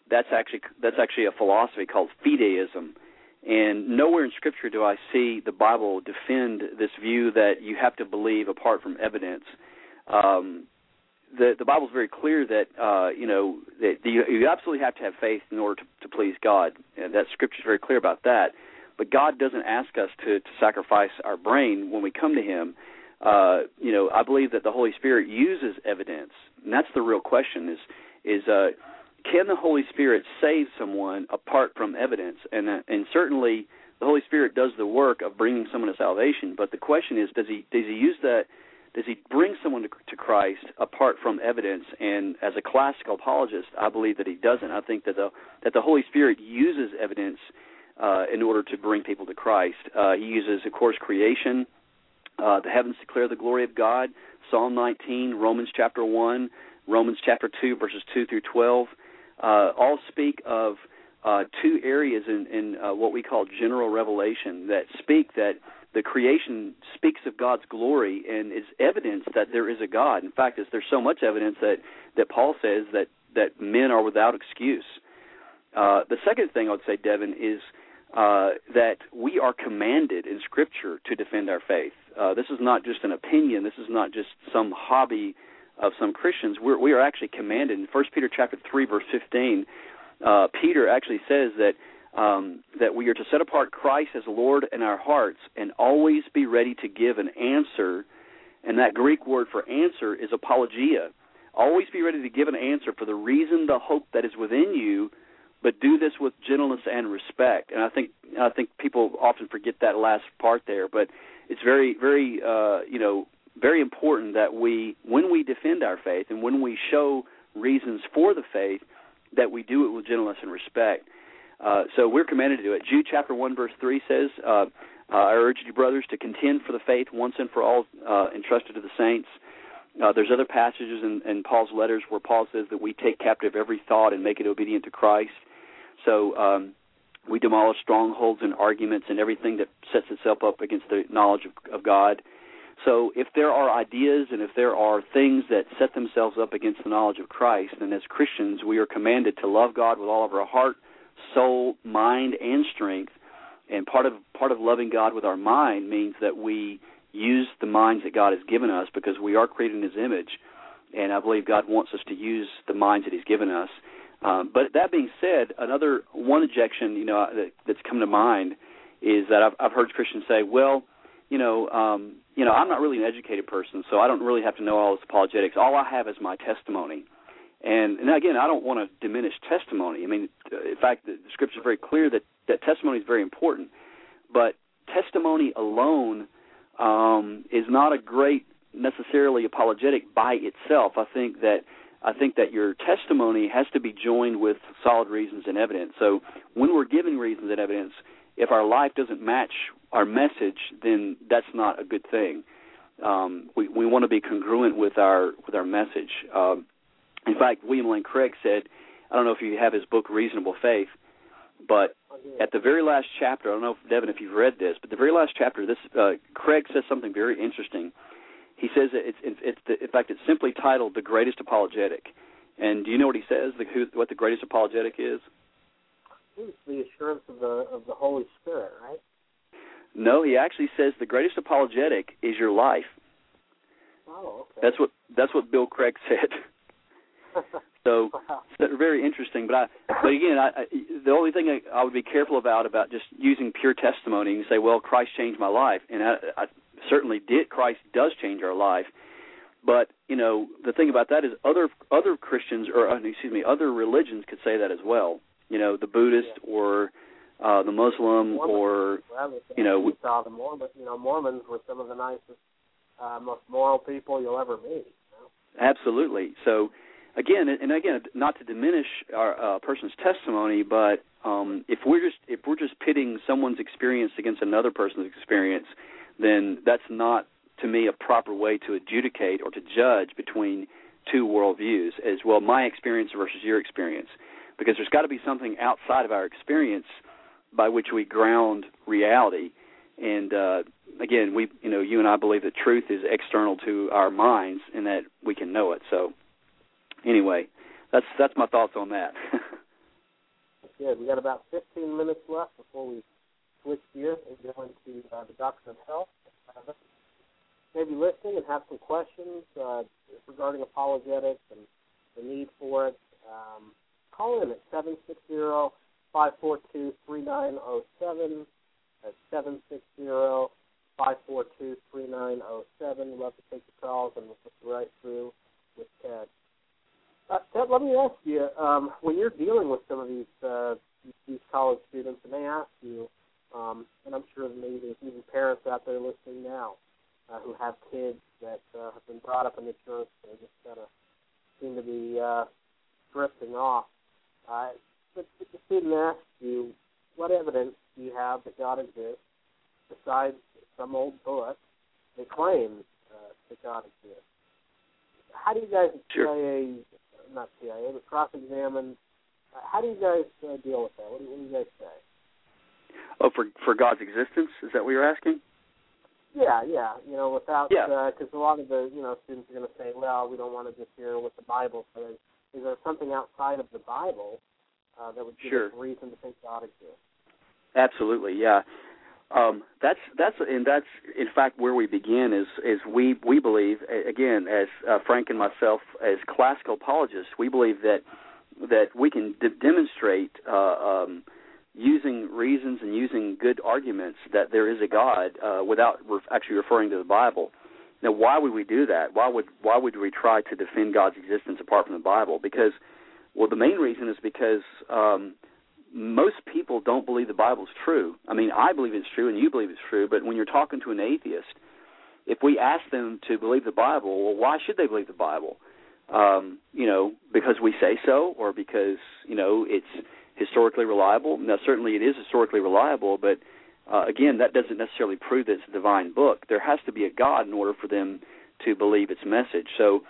That's actually that's actually a philosophy called fideism. And nowhere in Scripture do I see the Bible defend this view that you have to believe apart from evidence. Um, the the Bible's very clear that uh, you know that you, you absolutely have to have faith in order to, to please God. And that Scripture's very clear about that. But God doesn't ask us to, to sacrifice our brain when we come to Him. Uh, you know, I believe that the Holy Spirit uses evidence, and that's the real question: is is uh, can the Holy Spirit save someone apart from evidence? And uh, and certainly the Holy Spirit does the work of bringing someone to salvation. But the question is, does he does he use that does he bring someone to, to Christ apart from evidence? And as a classical apologist, I believe that he doesn't. I think that the that the Holy Spirit uses evidence uh, in order to bring people to Christ. Uh, he uses, of course, creation. Uh, the heavens declare the glory of God. Psalm 19, Romans chapter 1, Romans chapter 2, verses 2 through 12, uh, all speak of uh, two areas in, in uh, what we call general revelation that speak that the creation speaks of God's glory and is evidence that there is a God. In fact, there's so much evidence that that Paul says that that men are without excuse. Uh, the second thing I would say, Devin, is uh, that we are commanded in Scripture to defend our faith. Uh, this is not just an opinion. This is not just some hobby of some Christians. We're, we are actually commanded in First Peter chapter three, verse fifteen. Uh, Peter actually says that um, that we are to set apart Christ as Lord in our hearts and always be ready to give an answer. And that Greek word for answer is apologia. Always be ready to give an answer for the reason, the hope that is within you, but do this with gentleness and respect. And I think I think people often forget that last part there, but it's very very uh, you know very important that we when we defend our faith and when we show reasons for the faith that we do it with gentleness and respect. Uh, so we're commanded to do it. Jude chapter 1 verse 3 says, uh, uh, I urge you, brothers, to contend for the faith once and for all uh, entrusted to the saints. Uh, there's other passages in, in Paul's letters where Paul says that we take captive every thought and make it obedient to Christ. So um, we demolish strongholds and arguments and everything that sets itself up against the knowledge of, of God. So if there are ideas and if there are things that set themselves up against the knowledge of Christ, then as Christians we are commanded to love God with all of our heart, soul, mind, and strength, and part of part of loving God with our mind means that we use the minds that God has given us because we are created in His image, and I believe God wants us to use the minds that He's given us. Um, but that being said, another one objection you know that, that's come to mind is that I've, I've heard Christians say, well, you know, um, you know, I'm not really an educated person, so I don't really have to know all this apologetics. All I have is my testimony. And, and again, I don't want to diminish testimony. I mean, in fact, the, the scripture is very clear that that testimony is very important. But testimony alone um, is not a great necessarily apologetic by itself. I think that I think that your testimony has to be joined with solid reasons and evidence. So when we're giving reasons and evidence, if our life doesn't match our message, then that's not a good thing. Um, we we want to be congruent with our with our message. Um, in fact, William Lane Craig said, I don't know if you have his book Reasonable Faith, but at the very last chapter, I don't know if Devin if you've read this, but the very last chapter, this uh, Craig says something very interesting. He says that it's it's, the, in fact it's simply titled "The Greatest Apologetic." And do you know what he says? The, who, what the greatest apologetic is? It's the assurance of the of the Holy Spirit, right? No, he actually says the greatest apologetic is your life. Oh, okay. That's what that's what Bill Craig said. So wow. very interesting. But I, but again, I, I, the only thing I, I would be careful about about just using pure testimony and say, well, Christ changed my life, and I, I certainly did. Christ does change our life. But you know, the thing about that is other other Christians or uh, excuse me, other religions could say that as well. You know, the Buddhist Yeah. or uh, the Muslim Mormons. or Well, you know, we we- saw the Mormons. You know, Mormons were some of the nicest, uh, most moral people you'll ever meet. You know? Absolutely. So, again, and again, not to diminish our uh, person's testimony, but um, if we're just if we're just pitting someone's experience against another person's experience, then that's not, to me, a proper way to adjudicate or to judge between two worldviews. As well, my experience versus your experience, because there's got to be something outside of our experience by which we ground reality. And uh, again, we, you know, you and I believe that truth is external to our minds and that we can know it. So, anyway, that's that's my thoughts on that. Good. We got about 15 minutes left before we switch gears and go into uh, the doctrine of hell. Uh, maybe listening and have some questions uh, regarding apologetics and the need for it. Um, call in at seven six zero five four two three nine zero seven. That's seven six zero five four two three nine zero seven. Love to take the calls and we'll get right through with Ted. Uh, Ted, let me ask you: um, when you're dealing with some of these uh, these college students, and they ask you, um, and I'm sure maybe there's even parents out there listening now uh, who have kids that uh, have been brought up in the church, they just kind of seem to be uh, drifting off. Uh, but if the student asks you, what evidence do you have that God exists besides some old book that claims uh, that God exists? How do you guys at Sure. CIA, not CIA, but cross-examine? Uh, how do you guys uh, deal with that? What do, what do you guys say? oh, for for God's existence, is that what you're asking? Yeah, yeah. You know, without Yeah. because a lot of the you know students are going to say, well, we don't want to just hear what the Bible says. Is there something outside of the Bible uh, that would give Sure. us reason to think God exists? Absolutely, yeah. Um, that's that's and that's in fact where we begin is is we we believe again as uh, Frank and myself as classical apologists we believe that that we can de- demonstrate uh, um, using reasons and using good arguments that there is a God uh, without re- actually referring to the Bible. Now, why would we do that? Why would why would we try to defend God's existence apart from the Bible? Because well, the main reason is because um, most people don't believe the Bible's true. I mean, I believe it's true and you believe it's true, but when you're talking to an atheist, if we ask them to believe the Bible, well, why should they believe the Bible? Um, you know, because we say so, or because you know it's historically reliable. Now, certainly it is historically reliable, but uh, again, that doesn't necessarily prove that it's a divine book. There has to be a God in order for them to believe its message. So,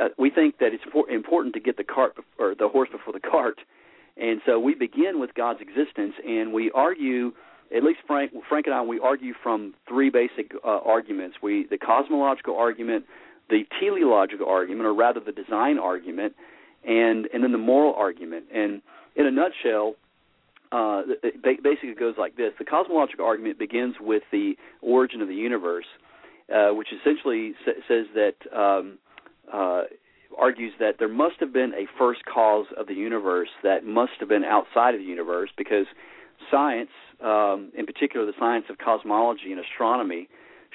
uh, we think that it's important to get the cart or the horse before the cart, and so we begin with God's existence, and we argue. At least Frank, Frank and I, we argue from three basic uh, arguments: we the cosmological argument, the teleological argument, or rather the design argument, and and then the moral argument. And in a nutshell, uh, it basically goes like this: the cosmological argument begins with the origin of the universe, uh, which essentially sa- says that um, uh, argues that there must have been a first cause of the universe that must have been outside of the universe because science, um, in particular the science of cosmology and astronomy,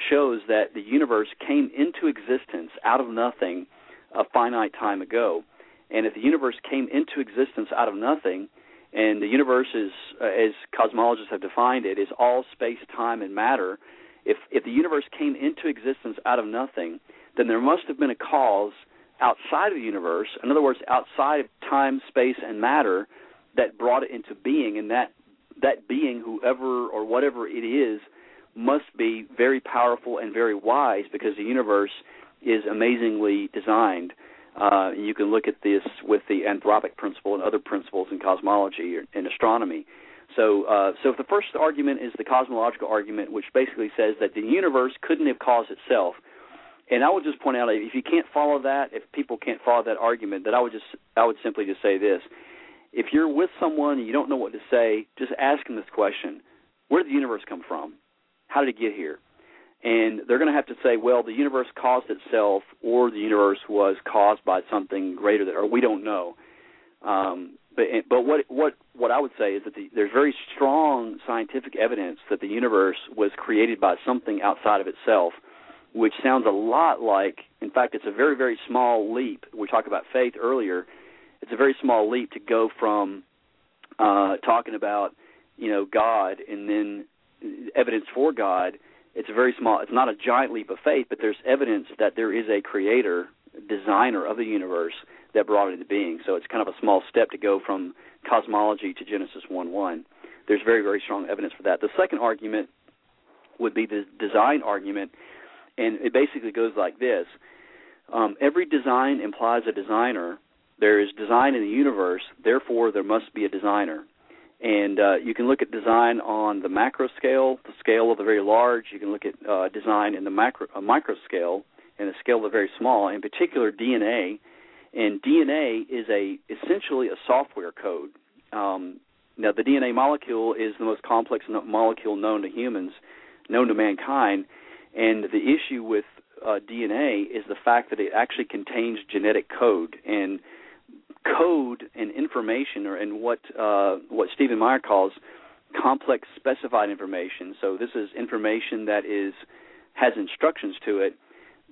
shows that the universe came into existence out of nothing a finite time ago. And if the universe came into existence out of nothing, and the universe is, uh, as cosmologists have defined it, is all space, time, and matter. If if the universe came into existence out of nothing, then there must have been a cause outside of the universe. In other words, outside of time, space, and matter, that brought it into being, and that that being, whoever or whatever it is, must be very powerful and very wise because the universe is amazingly designed. Uh, you can look at this with the anthropic principle and other principles in cosmology and astronomy. So, uh, so if the first argument is the cosmological argument, which basically says that the universe couldn't have caused itself, and I would just point out if you can't follow that, if people can't follow that argument, that I would just I would simply just say this: if you're with someone and you don't know what to say, just ask them this question: Where did the universe come from? How did it get here? And they're going to have to say, well, the universe caused itself, or the universe was caused by something greater, or we don't know. Um, but but what what what I would say is that the, there's very strong scientific evidence that the universe was created by something outside of itself, which sounds a lot like. In fact, it's a very very small leap. We talked about faith earlier. It's a very small leap to go from uh, talking about you know God and then evidence for God it's a very small it's not a giant leap of faith but there's evidence that there is a creator designer of the universe that brought it into being so it's kind of a small step to go from cosmology to genesis 1 1 there's very very strong evidence for that the second argument would be the design argument and it basically goes like this um, every design implies a designer there is design in the universe therefore there must be a designer and uh, you can look at design on the macro scale, the scale of the very large. You can look at uh, design in the macro, uh, micro scale, and the scale of the very small. In particular, DNA. And DNA is a essentially a software code. Um, now, the DNA molecule is the most complex molecule known to humans, known to mankind. And the issue with uh, DNA is the fact that it actually contains genetic code. And code and information, or and what uh, what Stephen Meyer calls complex specified information. So this is information that is has instructions to it.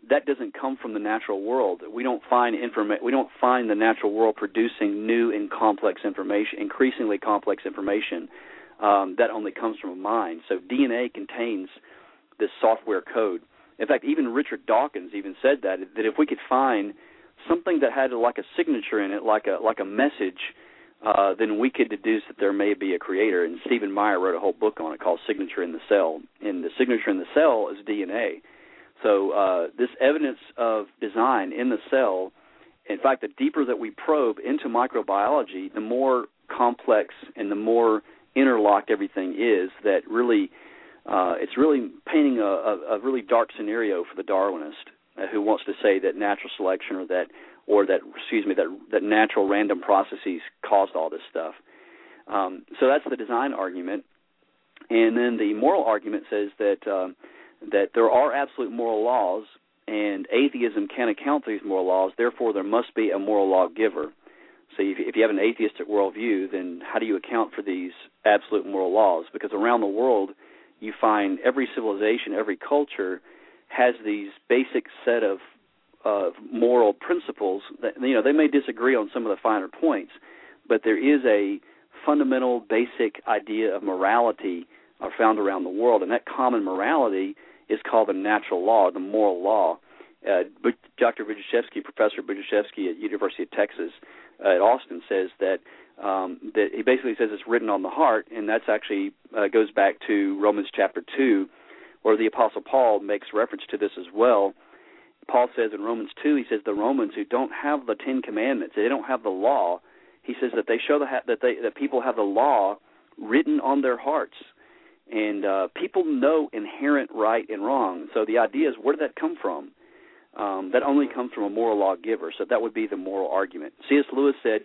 That doesn't come from the natural world. We don't find informa- We don't find the natural world producing new and complex information, increasingly complex information. Um, that only comes from a mind. So DNA contains this software code. In fact, even Richard Dawkins even said that that if we could find something that had like a signature in it, like a like a message, uh, then we could deduce that there may be a creator. And Stephen Meyer wrote a whole book on it called Signature in the Cell. And the signature in the cell is DNA. So uh, this evidence of design in the cell, in fact, the deeper that we probe into microbiology, the more complex and the more interlocked everything is. That really, uh, it's really painting a, a, a really dark scenario for the Darwinist uh, who wants to say that natural selection or that or that excuse me that that natural random processes caused all this stuff. Um, so that's the design argument, and then the moral argument says that um, that there are absolute moral laws, and atheism can't account for these moral laws. Therefore, there must be a moral lawgiver. So if, if you have an atheistic worldview, then how do you account for these absolute moral laws? Because around the world, you find every civilization, every culture has these basic set of of moral principles that you know they may disagree on some of the finer points, but there is a fundamental basic idea of morality are uh, found around the world, and that common morality is called the natural law, the moral law. Uh, Dr. Budziszewski, Professor Budziszewski at University of Texas uh, at Austin, says that um, that he basically says it's written on the heart, and that's actually uh, goes back to Romans chapter two, where the Apostle Paul makes reference to this as well. Paul says in Romans 2, he says the Romans who don't have the Ten Commandments, they don't have the law. He says that they show the ha- that they that people have the law written on their hearts, and uh, people know inherent right and wrong. So the idea is, where did that come from? Um, that only comes from a moral lawgiver. So that would be the moral argument. C.S. Lewis said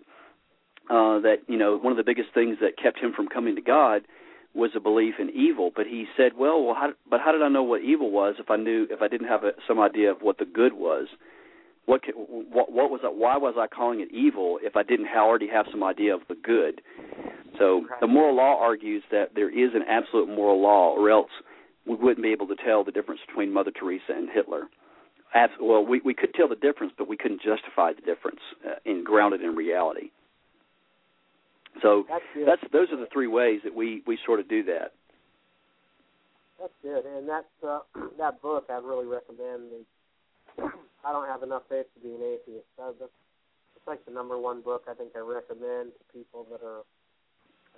uh, that you know one of the biggest things that kept him from coming to God was a belief in evil. But he said, "Well, well, how, but how did I know what evil was if I knew if I didn't have a, some idea of what the good was? What what what was I, why was I calling it evil if I didn't already have some idea of the good?" So the moral law argues that there is an absolute moral law, or else we wouldn't be able to tell the difference between Mother Teresa and Hitler. As, well, we we could tell the difference, but we couldn't justify the difference uh, in grounded in reality. So that's, that's those are the three ways that we we sort of do that. That's good, and that's uh, that book I really recommend. I don't have enough faith to be an atheist. That's, it's like the number one book I think I recommend to people that are,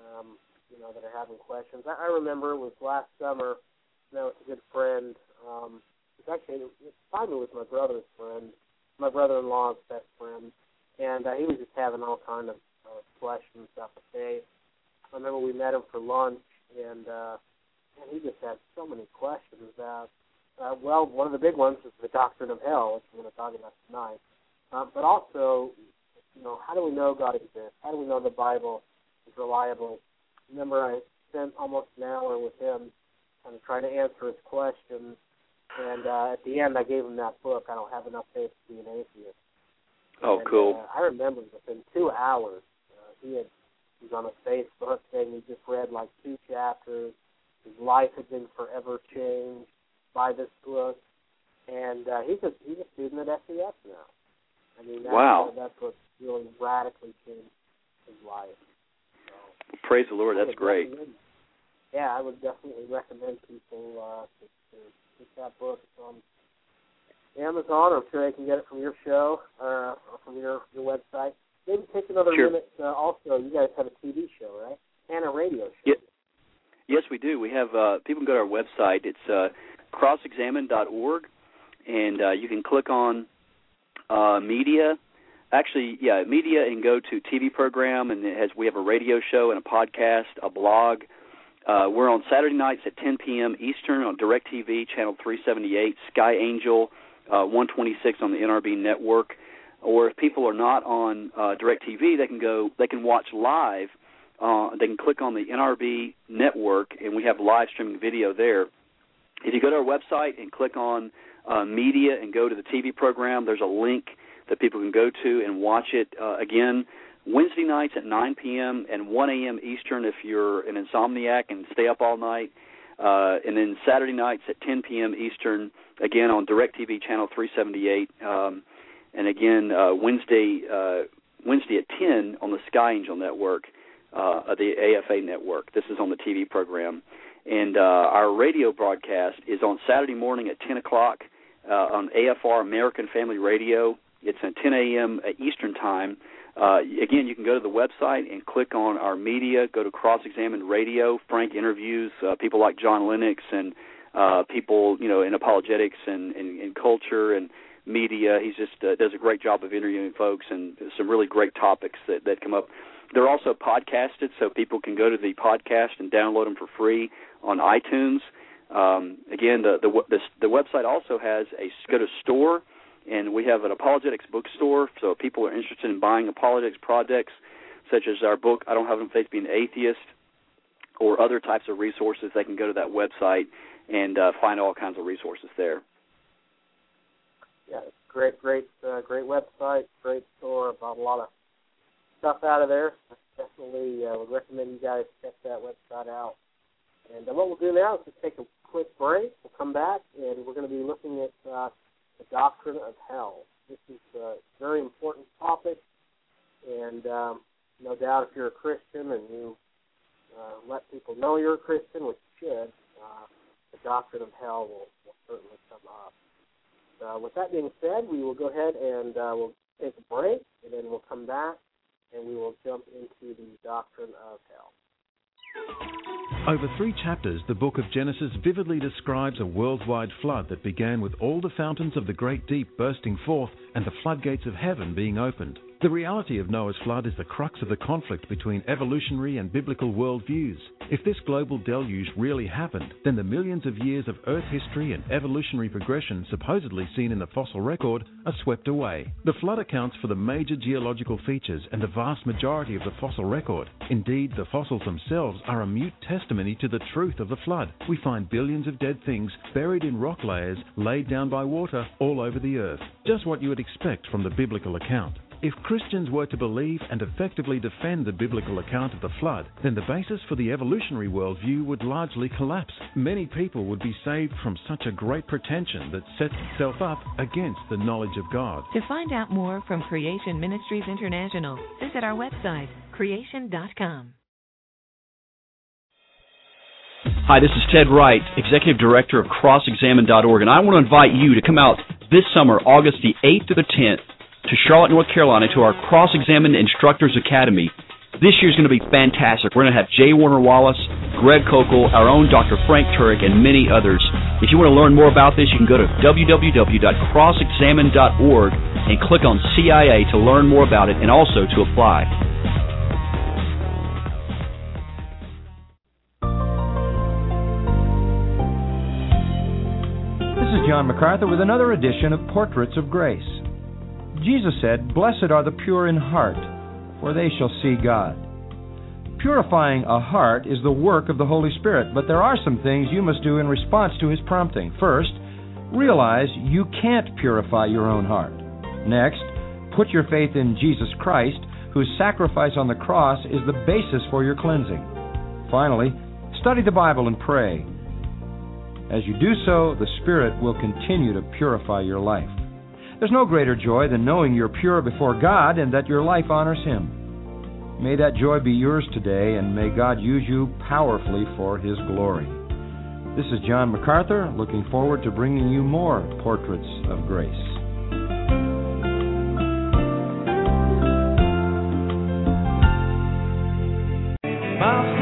um, you know, that are having questions. I, I remember it was last summer. You know, with a good friend. Um, it's actually it finally was my brother's friend, my brother-in-law's best friend, and uh, he was just having all kind of uh, questions about the faith. I remember we met him for lunch, and uh, and he just had so many questions about. Uh, well, one of the big ones is the doctrine of hell, which we're going to talk about tonight. Um, but also, you know, how do we know God exists? How do we know the Bible is reliable? Remember, I spent almost an hour with him, kind of trying to answer his questions. And uh, at the end, I gave him that book. I don't have enough faith to be an atheist. Oh, and, cool! Uh, I remember within two hours, uh, he had he was on a Facebook saying he just read like two chapters. His life had been forever changed by this book, and uh, he's a he's a student at SES now. I mean, that's, wow, that's what really radically changed his life. So, Praise the Lord, that's great. Yeah, I would definitely recommend people uh, to, to pick that book. On Amazon. I'm sure they can get it from your show uh, or from your your website. Maybe take another sure. minute. Uh, also, you guys have a TV show, right? And a radio show. Yeah. Yes, we do. We have uh, people can go to our website. It's uh, crossexamine.org, and uh, you can click on uh, media. Actually, yeah, media, and go to TV program, and it has we have a radio show and a podcast, a blog. Uh, we're on Saturday nights at 10 p.m. Eastern on DirecTV channel 378, Sky Angel uh, 126 on the NRB network. Or if people are not on uh, DirecTV, they can go. They can watch live. Uh, they can click on the NRB network, and we have live streaming video there. If you go to our website and click on uh, media and go to the TV program, there's a link that people can go to and watch it uh, again. Wednesday nights at 9 p.m. and 1 a.m. Eastern if you're an insomniac and stay up all night. Uh, and then Saturday nights at 10 p.m. Eastern, again on DirecTV channel 378. Um, and again uh, Wednesday uh, Wednesday at 10 on the Sky Angel network, uh, the AFA network. This is on the TV program. And uh, our radio broadcast is on Saturday morning at 10 o'clock uh, on AFR American Family Radio. It's at 10 a.m. Eastern Time. Uh, again, you can go to the website and click on our media. Go to Cross Examined Radio. Frank interviews uh, people like John Lennox and uh, people, you know, in apologetics and, and, and culture and media. He's just uh, does a great job of interviewing folks and some really great topics that that come up. They're also podcasted, so people can go to the podcast and download them for free on iTunes. Um, again, the, the the the website also has a go to store and we have an apologetics bookstore. So if people are interested in buying apologetics projects, such as our book, I Don't Have Enough Faith Being Atheist, or other types of resources, they can go to that website and uh, find all kinds of resources there. Yeah, great, great, uh, great website, great store. Bought a lot of stuff out of there. Definitely uh, would recommend you guys check that website out. And uh, what we'll do now is just take a quick break. We'll come back and we're going to be looking at uh, the doctrine of hell. This is a very important topic, and um, no doubt if you're a Christian and you uh, let people know you're a Christian, which you should, uh, the doctrine of hell will, will certainly come up. Uh, with that being said, we will go ahead and uh, we'll take a break, and then we'll come back and we will jump into the doctrine of hell. Over three chapters, the book of Genesis vividly describes a worldwide flood that began with all the fountains of the great deep bursting forth and the floodgates of heaven being opened. The reality of Noah's flood is the crux of the conflict between evolutionary and biblical worldviews. If this global deluge really happened, then the millions of years of Earth history and evolutionary progression supposedly seen in the fossil record are swept away. The flood accounts for the major geological features and the vast majority of the fossil record. Indeed, the fossils themselves are a mute testimony to the truth of the flood. We find billions of dead things buried in rock layers laid down by water all over the earth. Just what you would expect from the biblical account. If Christians were to believe and effectively defend the biblical account of the flood, then the basis for the evolutionary worldview would largely collapse. Many people would be saved from such a great pretension that sets itself up against the knowledge of God. To find out more from Creation Ministries International, visit our website, creation.com. Hi, this is Ted Wright, Executive Director of CrossExamine.org, and I want to invite you to come out this summer, August the 8th to the 10th, to Charlotte, North Carolina, to our Cross Examined Instructors Academy. This year's going to be fantastic. We're going to have Jay Warner Wallace, Greg Koukl, our own Dr. Frank Turek, and many others. If you want to learn more about this, you can go to www.crossexamine.org and click on CIA to learn more about it and also to apply. This is John MacArthur with another edition of Portraits of Grace. Jesus said, Blessed are the pure in heart, for they shall see God. Purifying a heart is the work of the Holy Spirit, but there are some things you must do in response to His prompting. First, realize you can't purify your own heart. Next, put your faith in Jesus Christ, whose sacrifice on the cross is the basis for your cleansing. Finally, study the Bible and pray. As you do so, the Spirit will continue to purify your life. There's no greater joy than knowing you're pure before God and that your life honors Him. May that joy be yours today, and may God use you powerfully for His glory. This is John MacArthur, looking forward to bringing you more portraits of grace. My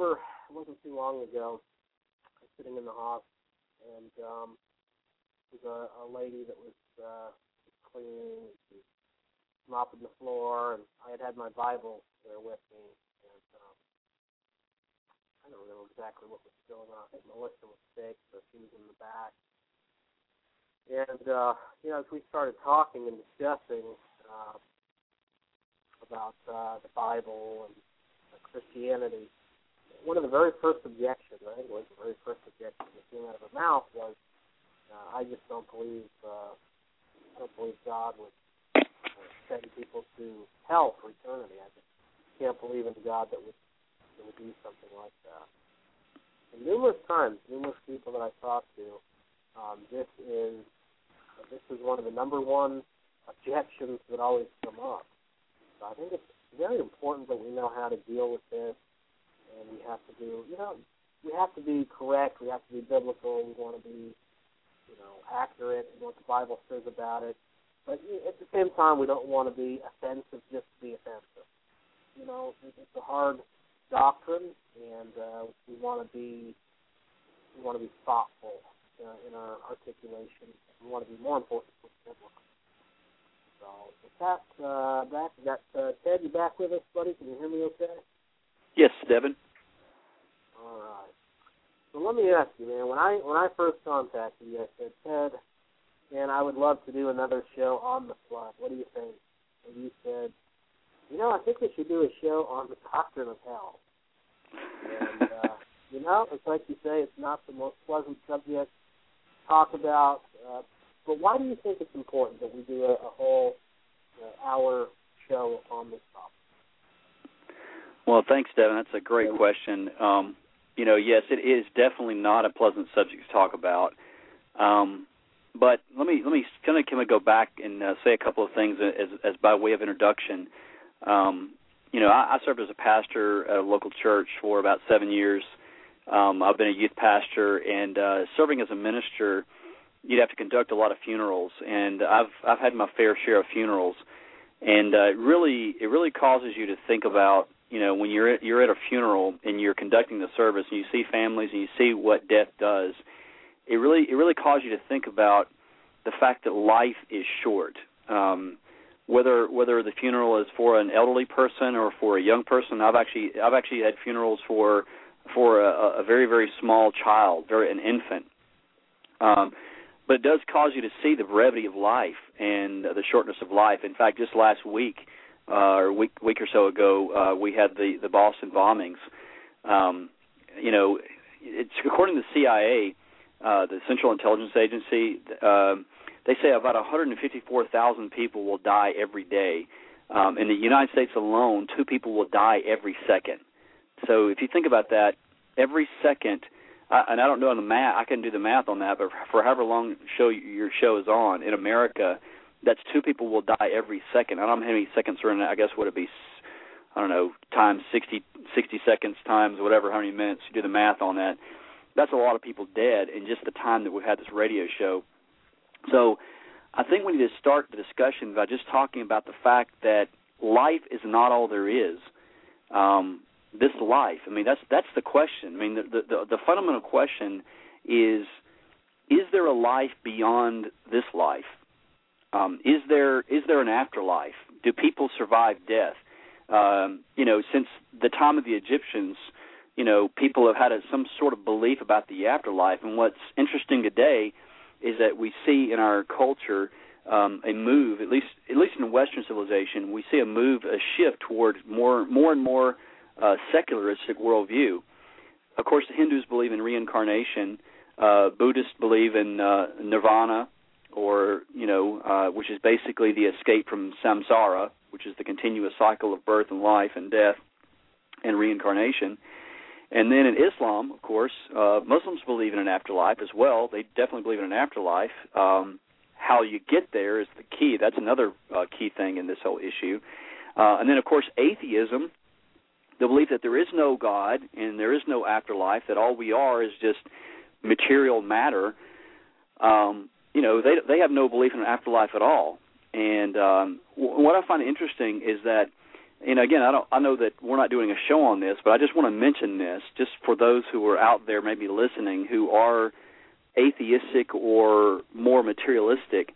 remember it wasn't too long ago, I was sitting in the house, and um, there was a, a lady that was uh, cleaning, was mopping the floor, and I had had my Bible there with me. And um, I don't remember exactly what was going on. I think Melissa was sick, so she was in the back. And uh, you know, as we started talking and discussing uh, about uh, the Bible and Christianity, one of the very first objections, I think it was the very first objection that came out of her mouth was, uh, "I just don't believe, uh, I don't believe God would uh, send people to hell for eternity. I just can't believe in God that would that would do something like that." And numerous times, numerous people that I talked to, um, this is this is one of the number one objections that always come up. So I think it's very important that we know how to deal with this, and we have to do, you know, we have to be correct. We have to be biblical. We want to be, you know, accurate in what the Bible says about it. But at the same time, we don't want to be offensive just to be offensive. You know, it's a hard doctrine, and uh, we want to be we want to be thoughtful uh, in our articulation. We want to be more important for biblical. So, with that, uh, back, got uh, Ted, you back with us, buddy? Can you hear me okay? Yes, Devin. All right. So let me ask you, man. When I when I first contacted you, I said, Ted, man, I would love to do another show on the flood. What do you think? And you said, you know, I think we should do a show on the doctrine of hell. And uh, you know, it's like you say, it's not the most pleasant subject to talk about. Uh, but why do you think it's important that we do a, a whole uh, hour show on this topic? Well, thanks, Devin. That's a great question. Um, you know, yes, it is definitely not a pleasant subject to talk about. Um, but let me let me kind of kind of go back and uh, say a couple of things as as by way of introduction. Um, you know, I, I served as a pastor at a local church for about seven years. Um, I've been a youth pastor, and uh, serving as a minister, you'd have to conduct a lot of funerals, and I've I've had my fair share of funerals, and uh, it really it really causes you to think about you know when you're at, you're at a funeral and you're conducting the service and you see families and you see what death does, it really it really causes you to think about the fact that life is short. Um, whether whether the funeral is for an elderly person or for a young person, I've actually I've actually had funerals for for a, a very very small child, very an infant. Um, but it does cause you to see the brevity of life and the shortness of life. In fact, just last week or week week or so ago, uh, we had the the Boston bombings. Um, you know, it's according to the CIA, uh, the Central Intelligence Agency. Um, they say about 154,000 people will die every day. Um, in the United States alone, two people will die every second. So if you think about that, every second, uh, and I don't know on the math, I can do the math on that, but for however long show your show is on in America, that's two people will die every second. I don't know how many seconds are in it. I guess would it be, I don't know, times 60, 60 seconds times whatever, how many minutes. You do the math on that. That's a lot of people dead in just the time that we've had this radio show. So I think we need to start the discussion by just talking about the fact that life is not all there is. Um, this life. I mean, that's that's the question. I mean, the the, the fundamental question is: Is there a life beyond this life? Um, is there is there an afterlife? Do people survive death? Um, you know, since the time of the Egyptians, you know, people have had a, some sort of belief about the afterlife. And what's interesting today is that we see in our culture um, a move, at least at least in Western civilization, we see a move, a shift toward more more and more uh, secularistic worldview. Of course, the Hindus believe in reincarnation. Uh, Buddhists believe in uh, nirvana, or you know, uh, which is basically the escape from samsara, which is the continuous cycle of birth and life and death and reincarnation. And then in Islam, of course, uh, Muslims believe in an afterlife as well. They definitely believe in an afterlife. Um, how you get there is the key. That's another uh, key thing in this whole issue. Uh, and then, of course, atheism, the belief that there is no God and there is no afterlife, that all we are is just material matter. Um, you know, they they have no belief in an afterlife at all. And um, w- what I find interesting is that and again, I don't I know that we're not doing a show on this, but I just want to mention this just for those who are out there maybe listening who are atheistic or more materialistic.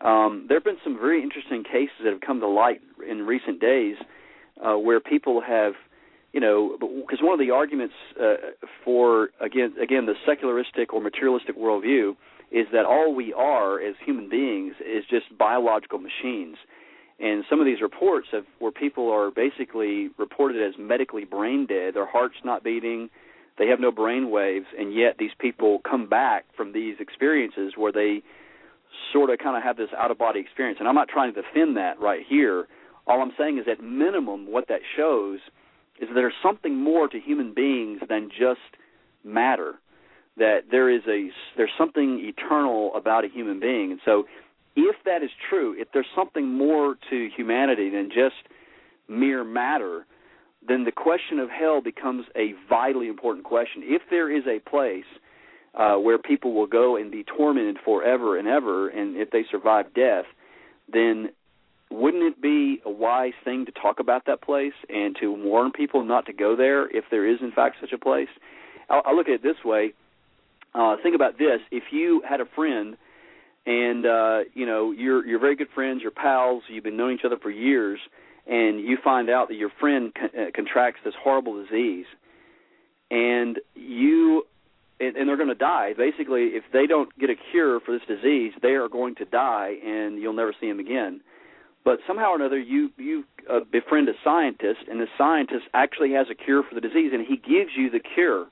Um, there have been some very interesting cases that have come to light in recent days uh, where people have, you know, because one of the arguments uh, for again again the secularistic or materialistic worldview is that all we are as human beings is just biological machines and some of these reports have where people are basically reported as medically brain dead, their heart's not beating, they have no brain waves, and yet these people come back from these experiences where they sort of kind of have this out of body experience. And I'm not trying to defend that right here. All I'm saying is at minimum what that shows is that there's something more to human beings than just matter. That there is a there's something eternal about a human being. And so if that is true, if there's something more to humanity than just mere matter, then the question of hell becomes a vitally important question. If there is a place uh, where people will go and be tormented forever and ever, and if they survive death, then wouldn't it be a wise thing to talk about that place and to warn people not to go there if there is in fact such a place? I'll, I'll look at it this way: uh, think about this: if you had a friend, and uh, you know you're you're very good friends, you're pals, you've been knowing each other for years, and you find out that your friend con- uh, contracts this horrible disease, and you and, and they're going to die. Basically, if they don't get a cure for this disease, they are going to die, and you'll never see them again. But somehow or another, you you uh, befriend a scientist, and the scientist actually has a cure for the disease, and he gives you the cure.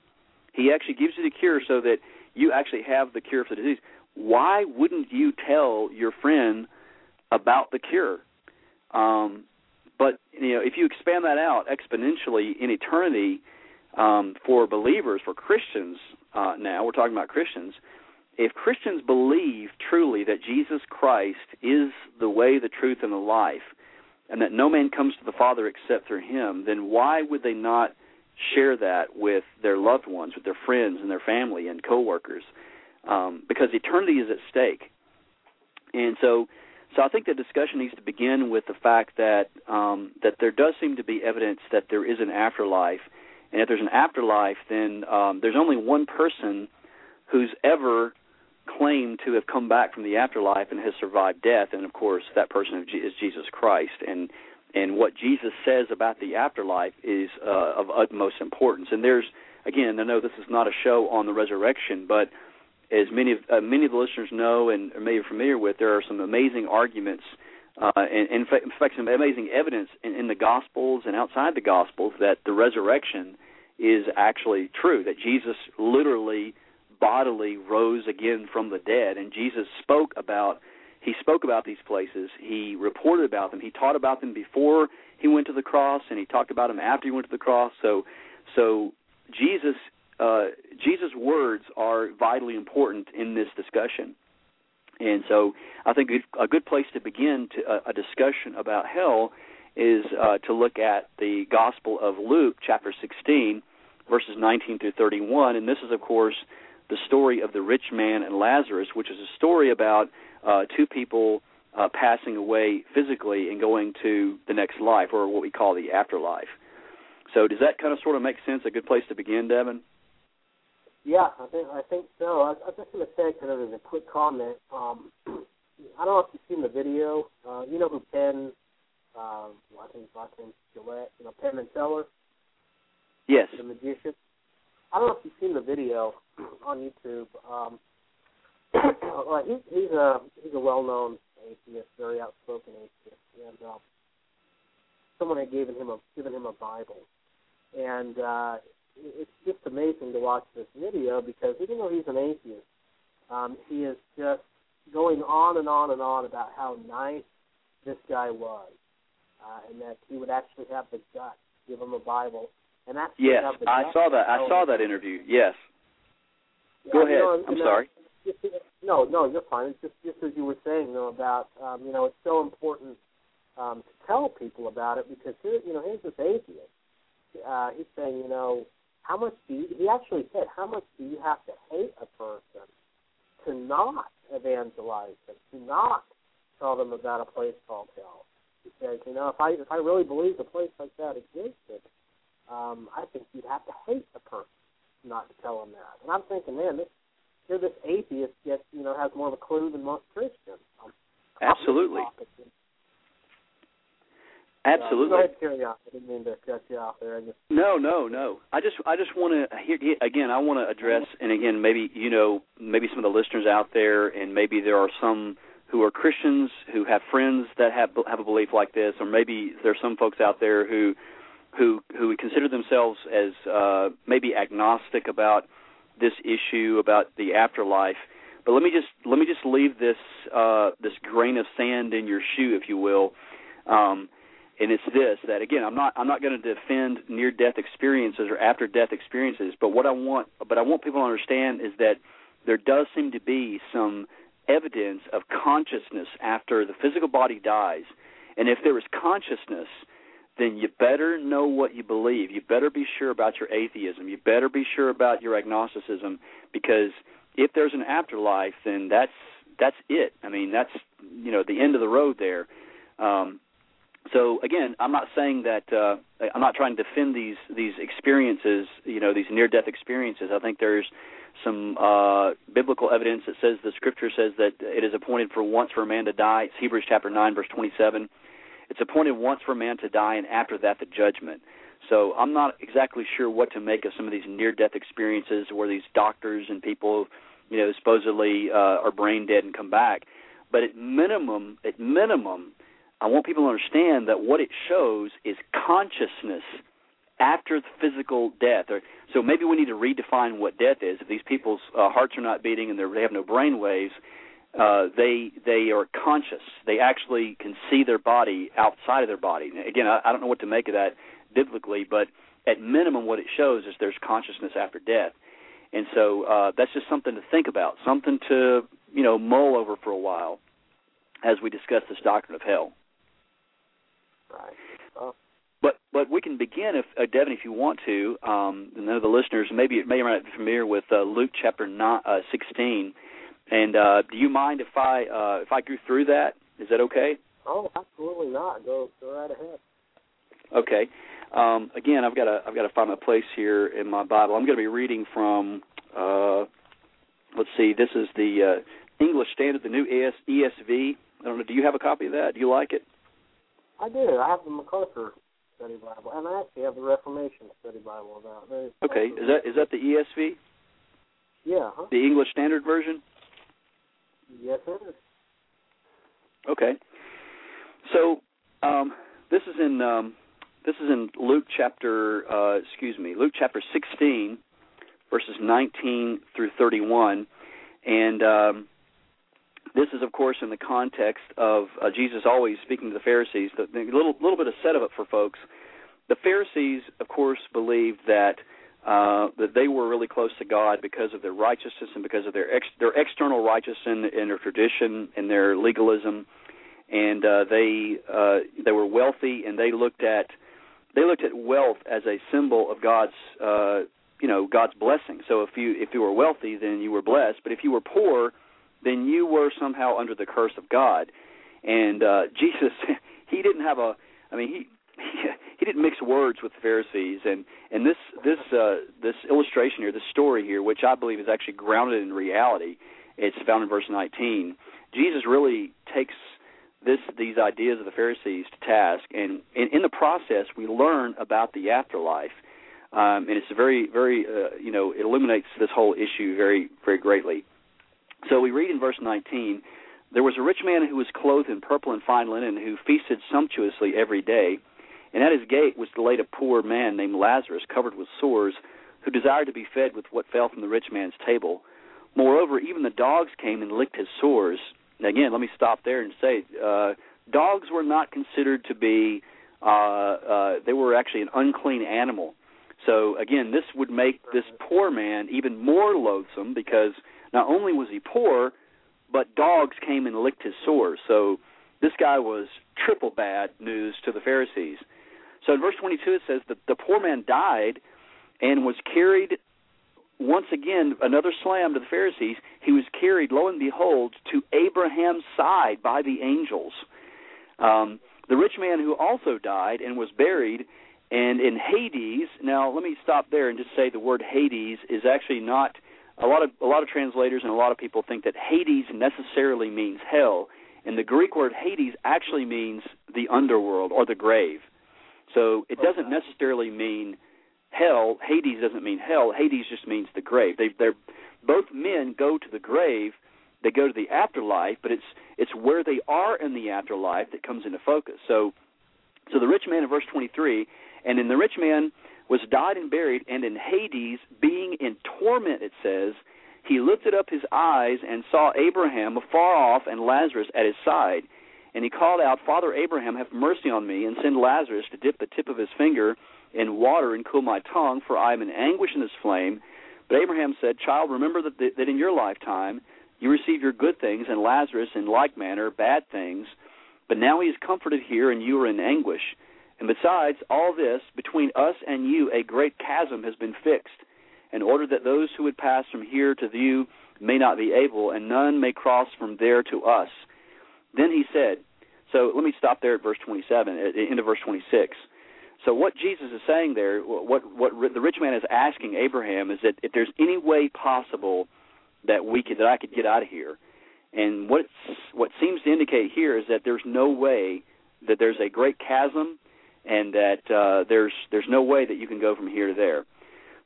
He actually gives you the cure so that you actually have the cure for the disease. Why wouldn't you tell your friend about the cure? Um, but you know, if you expand that out exponentially in eternity um, for believers, for Christians, uh, now we're talking about Christians. If Christians believe truly that Jesus Christ is the way, the truth, and the life, and that no man comes to the Father except through Him, then why would they not share that with their loved ones, with their friends and their family and coworkers? Um, because eternity is at stake, and so so I think the discussion needs to begin with the fact that um, that there does seem to be evidence that there is an afterlife, and if there's an afterlife, then um, there's only one person who's ever claimed to have come back from the afterlife and has survived death, and of course that person is Jesus Christ. And and what Jesus says about the afterlife is uh, of utmost importance. And there's again, I know this is not a show on the resurrection, but as many of uh, many of the listeners know and are maybe familiar with, there are some amazing arguments uh, and, and in, fact, in fact, some amazing evidence in, in the Gospels and outside the Gospels that the resurrection is actually true. That Jesus literally, bodily rose again from the dead, and Jesus spoke about he spoke about these places. He reported about them. He taught about them before he went to the cross, and he talked about them after he went to the cross. So, so Jesus uh, Jesus' words are vitally important in this discussion. And so I think a good place to begin to, uh, a discussion about hell is uh, to look at the Gospel of Luke, chapter 16, verses 19 through 31. And this is, of course, the story of the rich man and Lazarus, which is a story about uh, two people uh, passing away physically and going to the next life, or what we call the afterlife. So, does that kind of sort of make sense? A good place to begin, Devin? Yeah, I think I think so. I, I was just going to say, kind of as a quick comment. Um, I don't know if you've seen the video. Uh, you know who Penn? Um, I think his last name's Gillette. You know Penn and Teller. Yes. The magician. I don't know if you've seen the video on YouTube. Um, well, he, he's a he's a well-known atheist, very outspoken atheist, and uh, someone had given him a given him a Bible, and uh, it's just amazing to watch this video because even though he's an atheist, um, he is just going on and on and on about how nice this guy was, uh, and that he would actually have the guts to give him a Bible. And actually yes, have the I saw that. I saw that interview. Yes. Yeah, Go ahead. know, I'm sorry. No, no, you're fine. It's just just as you were saying though about um, you know it's so important um, to tell people about it because here you know here's this atheist. Uh, he's saying you know how much do you, he actually said how much do you have to hate a person to not evangelize them to not tell them about a place called hell. He says you know if I if I really believed a place like that existed, um, I think you'd have to hate the person not to tell them that. And I'm thinking, man, this here this atheist gets you know has more of a clue than most Christians. Um, Absolutely. Absolutely. Uh, go ahead. I didn't mean to cut you off there. I just, No, no, no. I just I just want to hear again. I want to address, and again, maybe you know, maybe some of the listeners out there, and maybe there are some who are Christians who have friends that have have a belief like this, or maybe there's some folks out there who who who consider themselves as uh, maybe agnostic about this issue about the afterlife. But let me just let me just leave this uh, this grain of sand in your shoe, if you will. Um, and it's this that again I'm not I'm not going to defend near death experiences or after death experiences, but what I want but I want people to understand is that there does seem to be some evidence of consciousness after the physical body dies. And if there is consciousness, then you better know what you believe. You better be sure about your atheism. You better be sure about your agnosticism because if there's an afterlife, then that's that's it. I mean, that's you know the end of the road there. Um, so again, I'm not saying that uh, I'm not trying to defend these these experiences, you know, these near death experiences. I think there's some uh, biblical evidence that says the Scripture says that it is appointed for once for a man to die. It's Hebrews chapter nine, verse twenty-seven. It's appointed once for man to die, and after that, the judgment. So I'm not exactly sure what to make of some of these near-death experiences where these doctors and people, you know, supposedly uh, are brain dead and come back. But at minimum, at minimum, I want people to understand that what it shows is consciousness after the physical death. Or, so maybe we need to redefine what death is. If these people's uh, hearts are not beating and they have no brain waves, uh, they they are conscious. They actually can see their body outside of their body. Again, I, I don't know what to make of that biblically, but at minimum, what it shows is there's consciousness after death, and so uh, that's just something to think about, something to you know mull over for a while as we discuss this doctrine of hell. Right. Oh. But but we can begin if uh, Devin, if you want to. Um, none of the listeners maybe may not be familiar with uh, Luke chapter nine, uh, sixteen. And uh, do you mind if I uh, if I go through that? Is that okay? Oh, absolutely not. Go go right ahead. Okay. Um, again, I've got to I've got to find my place here in my Bible. I'm going to be reading from. Uh, let's see. This is the uh, English Standard, the new ES, ESV. I don't know. Do you have a copy of that? Do you like it? I do. I have the MacArthur Study Bible, and I actually have the Reformation Study Bible about. Okay. Is that is that the ESV? Yeah. Huh? The English Standard Version? Yes, sir. Okay. So um, this is in um, this is in Luke chapter uh, excuse me Luke chapter 16 verses 19 through 31, and um, this is of course in the context of uh, Jesus always speaking to the Pharisees. The, the little little bit of setup for folks. The Pharisees, of course, believed that uh, that they were really close to God because of their righteousness and because of their ex- their external righteousness and, and their tradition and their legalism, and uh, they uh, they were wealthy and they looked at they looked at wealth as a symbol of God's uh, you know God's blessing. So if you if you were wealthy, then you were blessed, but if you were poor, then you were somehow under the curse of God. And uh, Jesus, he didn't have a I mean he he didn't mix words with the Pharisees, and and this this uh, this illustration here, this story here, which I believe is actually grounded in reality, it's found in verse 19. Jesus really takes this these ideas of the Pharisees to task, and in, the process, we learn about the afterlife, um, and it's very very uh, you know it illuminates this whole issue very very greatly. So we read in verse 19. There was a rich man who was clothed in purple and fine linen, who feasted sumptuously every day and at his gate was laid a poor man named Lazarus, covered with sores, who desired to be fed with what fell from the rich man's table. Moreover, even the dogs came and licked his sores. Now, again, let me stop there and say, uh, dogs were not considered to be, uh, uh, they were actually an unclean animal. So, again, this would make this poor man even more loathsome because not only was he poor, but dogs came and licked his sores. So, this guy was triple bad news to the Pharisees. So in verse 22 it says that the poor man died and was carried once again another slam to the Pharisees. He was carried, lo and behold, to Abraham's side by the angels. Um, the rich man who also died and was buried, and in Hades. Now let me stop there and just say the word Hades is actually not. A lot of a lot of translators and a lot of people think that Hades necessarily means hell, and the Greek word Hades actually means the underworld or the grave. So it doesn't necessarily mean hell. Hades doesn't mean hell. Hades just means the grave. They they're both men go to the grave. They go to the afterlife, but it's it's where they are in the afterlife that comes into focus. So so the rich man in verse 23, and in the rich man was died and buried, and in Hades, being in torment, it says, he lifted up his eyes and saw Abraham afar off and Lazarus at his side. And he called out, Father Abraham, have mercy on me, and send Lazarus to dip the tip of his finger in water and cool my tongue, for I am in anguish in this flame. But Abraham said, Child, remember that, that in your lifetime you receive your good things, and Lazarus in like manner bad things. But now he is comforted here, and you are in anguish. And besides all this, between us and you a great chasm has been fixed, in order that those who would pass from here to you may not be able, and none may cross from there to us. Then he said, so let me stop there at verse 27, at the end of verse 26. So what Jesus is saying there, what what the rich man is asking Abraham is that if there's any way possible that we could that I could get out of here, and what what seems to indicate here is that there's no way that there's a great chasm, and that uh, there's there's no way that you can go from here to there.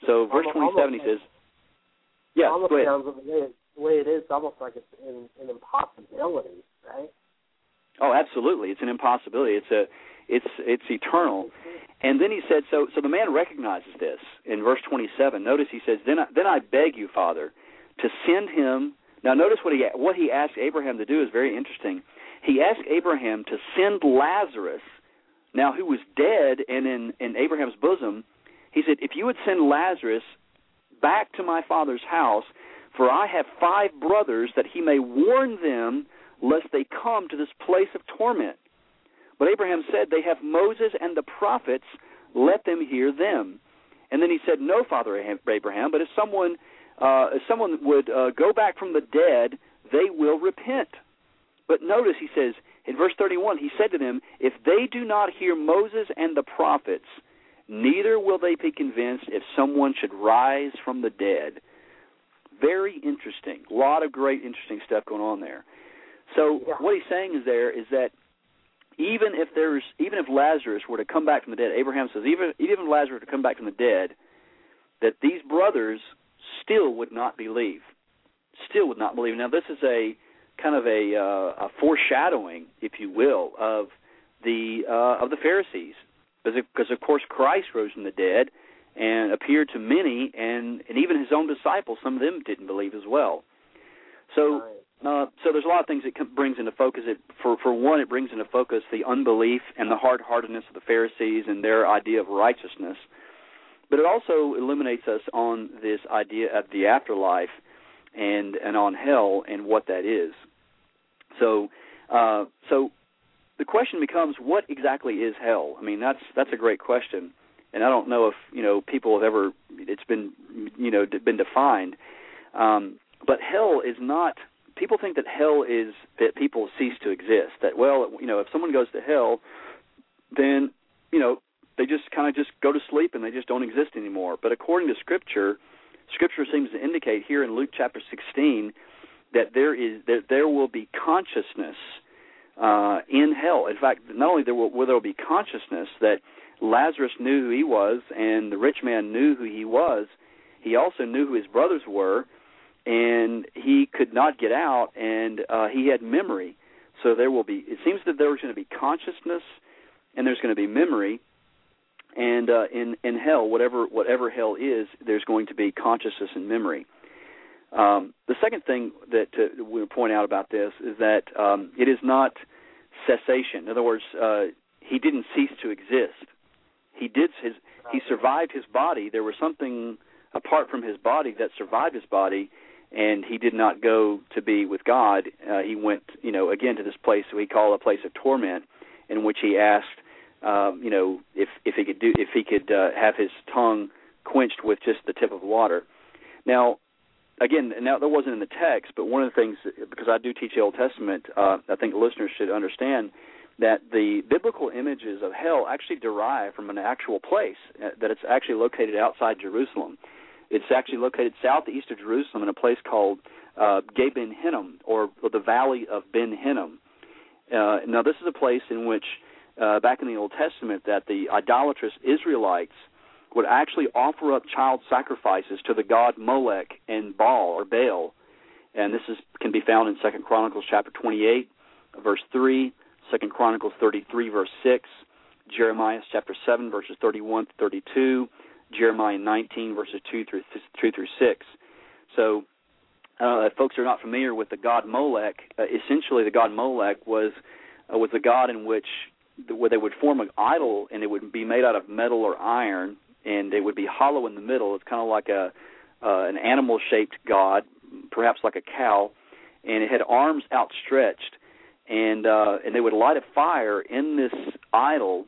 So verse Almost- 27 he says, "Yeah, almost go ahead." sounds the way, the way it is, almost like it's an, an impossibility, right? Oh, absolutely. It's an impossibility. It's a it's it's eternal. And then he said so so the man recognizes this in verse 27. Notice he says, "Then I, then I beg you, Father, to send him." Now notice what he what he asked Abraham to do is very interesting. He asked Abraham to send Lazarus, now who was dead and in in Abraham's bosom. He said, "If you would send Lazarus back to my father's house, for I have five brothers, that he may warn them lest they come to this place of torment. But Abraham said, They have Moses and the prophets, let them hear them. And then he said, No, Father Abraham, but if someone uh, if someone would uh, go back from the dead, they will repent. But notice he says in verse 31, he said to them, If they do not hear Moses and the prophets, neither will they be convinced if someone should rise from the dead. Very interesting. A lot of great, interesting stuff going on there. So Yeah. what he's saying is there is that even if there's even if Lazarus were to come back from the dead, Abraham says even even if Lazarus were to come back from the dead, that these brothers still would not believe, still would not believe. Now this is a kind of a, uh, a foreshadowing, if you will, of the uh, of the Pharisees, because of, because of course Christ rose from the dead and appeared to many, and and even his own disciples, some of them didn't believe as well. So. Uh, so there's a lot of things it brings into focus. It, for for one, it brings into focus the unbelief and the hard-heartedness of the Pharisees and their idea of righteousness. But it also illuminates us on this idea of the afterlife and and on hell and what that is. So uh, so the question becomes, what exactly is hell? I mean, that's that's a great question, and I don't know if you know people have ever it's been you know been defined. Um, but hell is not people think that hell is that people cease to exist. That well, you know, if someone goes to hell, then you know they just kind of just go to sleep and they just don't exist anymore. But according to Scripture, Scripture seems to indicate here in Luke chapter 16 that there is that there will be consciousness uh, in hell. In fact, not only there will, will there be consciousness that Lazarus knew who he was and the rich man knew who he was, he also knew who his brothers were and he could not get out, and uh, he had memory. So there will be. It seems that there's going to be consciousness, and there's going to be memory, and uh, in in hell, whatever whatever hell is, there's going to be consciousness and memory. Um, the second thing that uh, we point out about this is that um, it is not cessation. In other words, uh, he didn't cease to exist. He did his he survived his body. There was something apart from his body that survived his body, and he did not go to be with God. Uh, he went, you know, again to this place we call a place of torment, in which he asked, um, you know, if if he could do if he could uh, have his tongue quenched with just the tip of water. Now, again, now that wasn't in the text, but one of the things because I do teach the Old Testament, uh, I think listeners should understand that the biblical images of hell actually derive from an actual place uh, that it's actually located outside Jerusalem. It's actually located southeast of Jerusalem in a place called uh, Ge Ben Hinnom, or the Valley of Ben Hinnom. Uh, now, this is a place in which, uh, back in the Old Testament, that the idolatrous Israelites would actually offer up child sacrifices to the god Molech and Baal or Baal, and this is can be found in Second Chronicles chapter 28, verse 3, Second Chronicles 33, verse 6, Jeremiah chapter 7, verses 31 to 32, Jeremiah 19, verses 2 through 2 through 6. So, uh, if folks are not familiar with the god Molech, uh, essentially the god Molech was uh, was a god in which the, where they would form an idol and it would be made out of metal or iron, and it would be hollow in the middle. It's kind of like a uh, an animal shaped god, perhaps like a cow, and it had arms outstretched, and uh, and they would light a fire in this idol,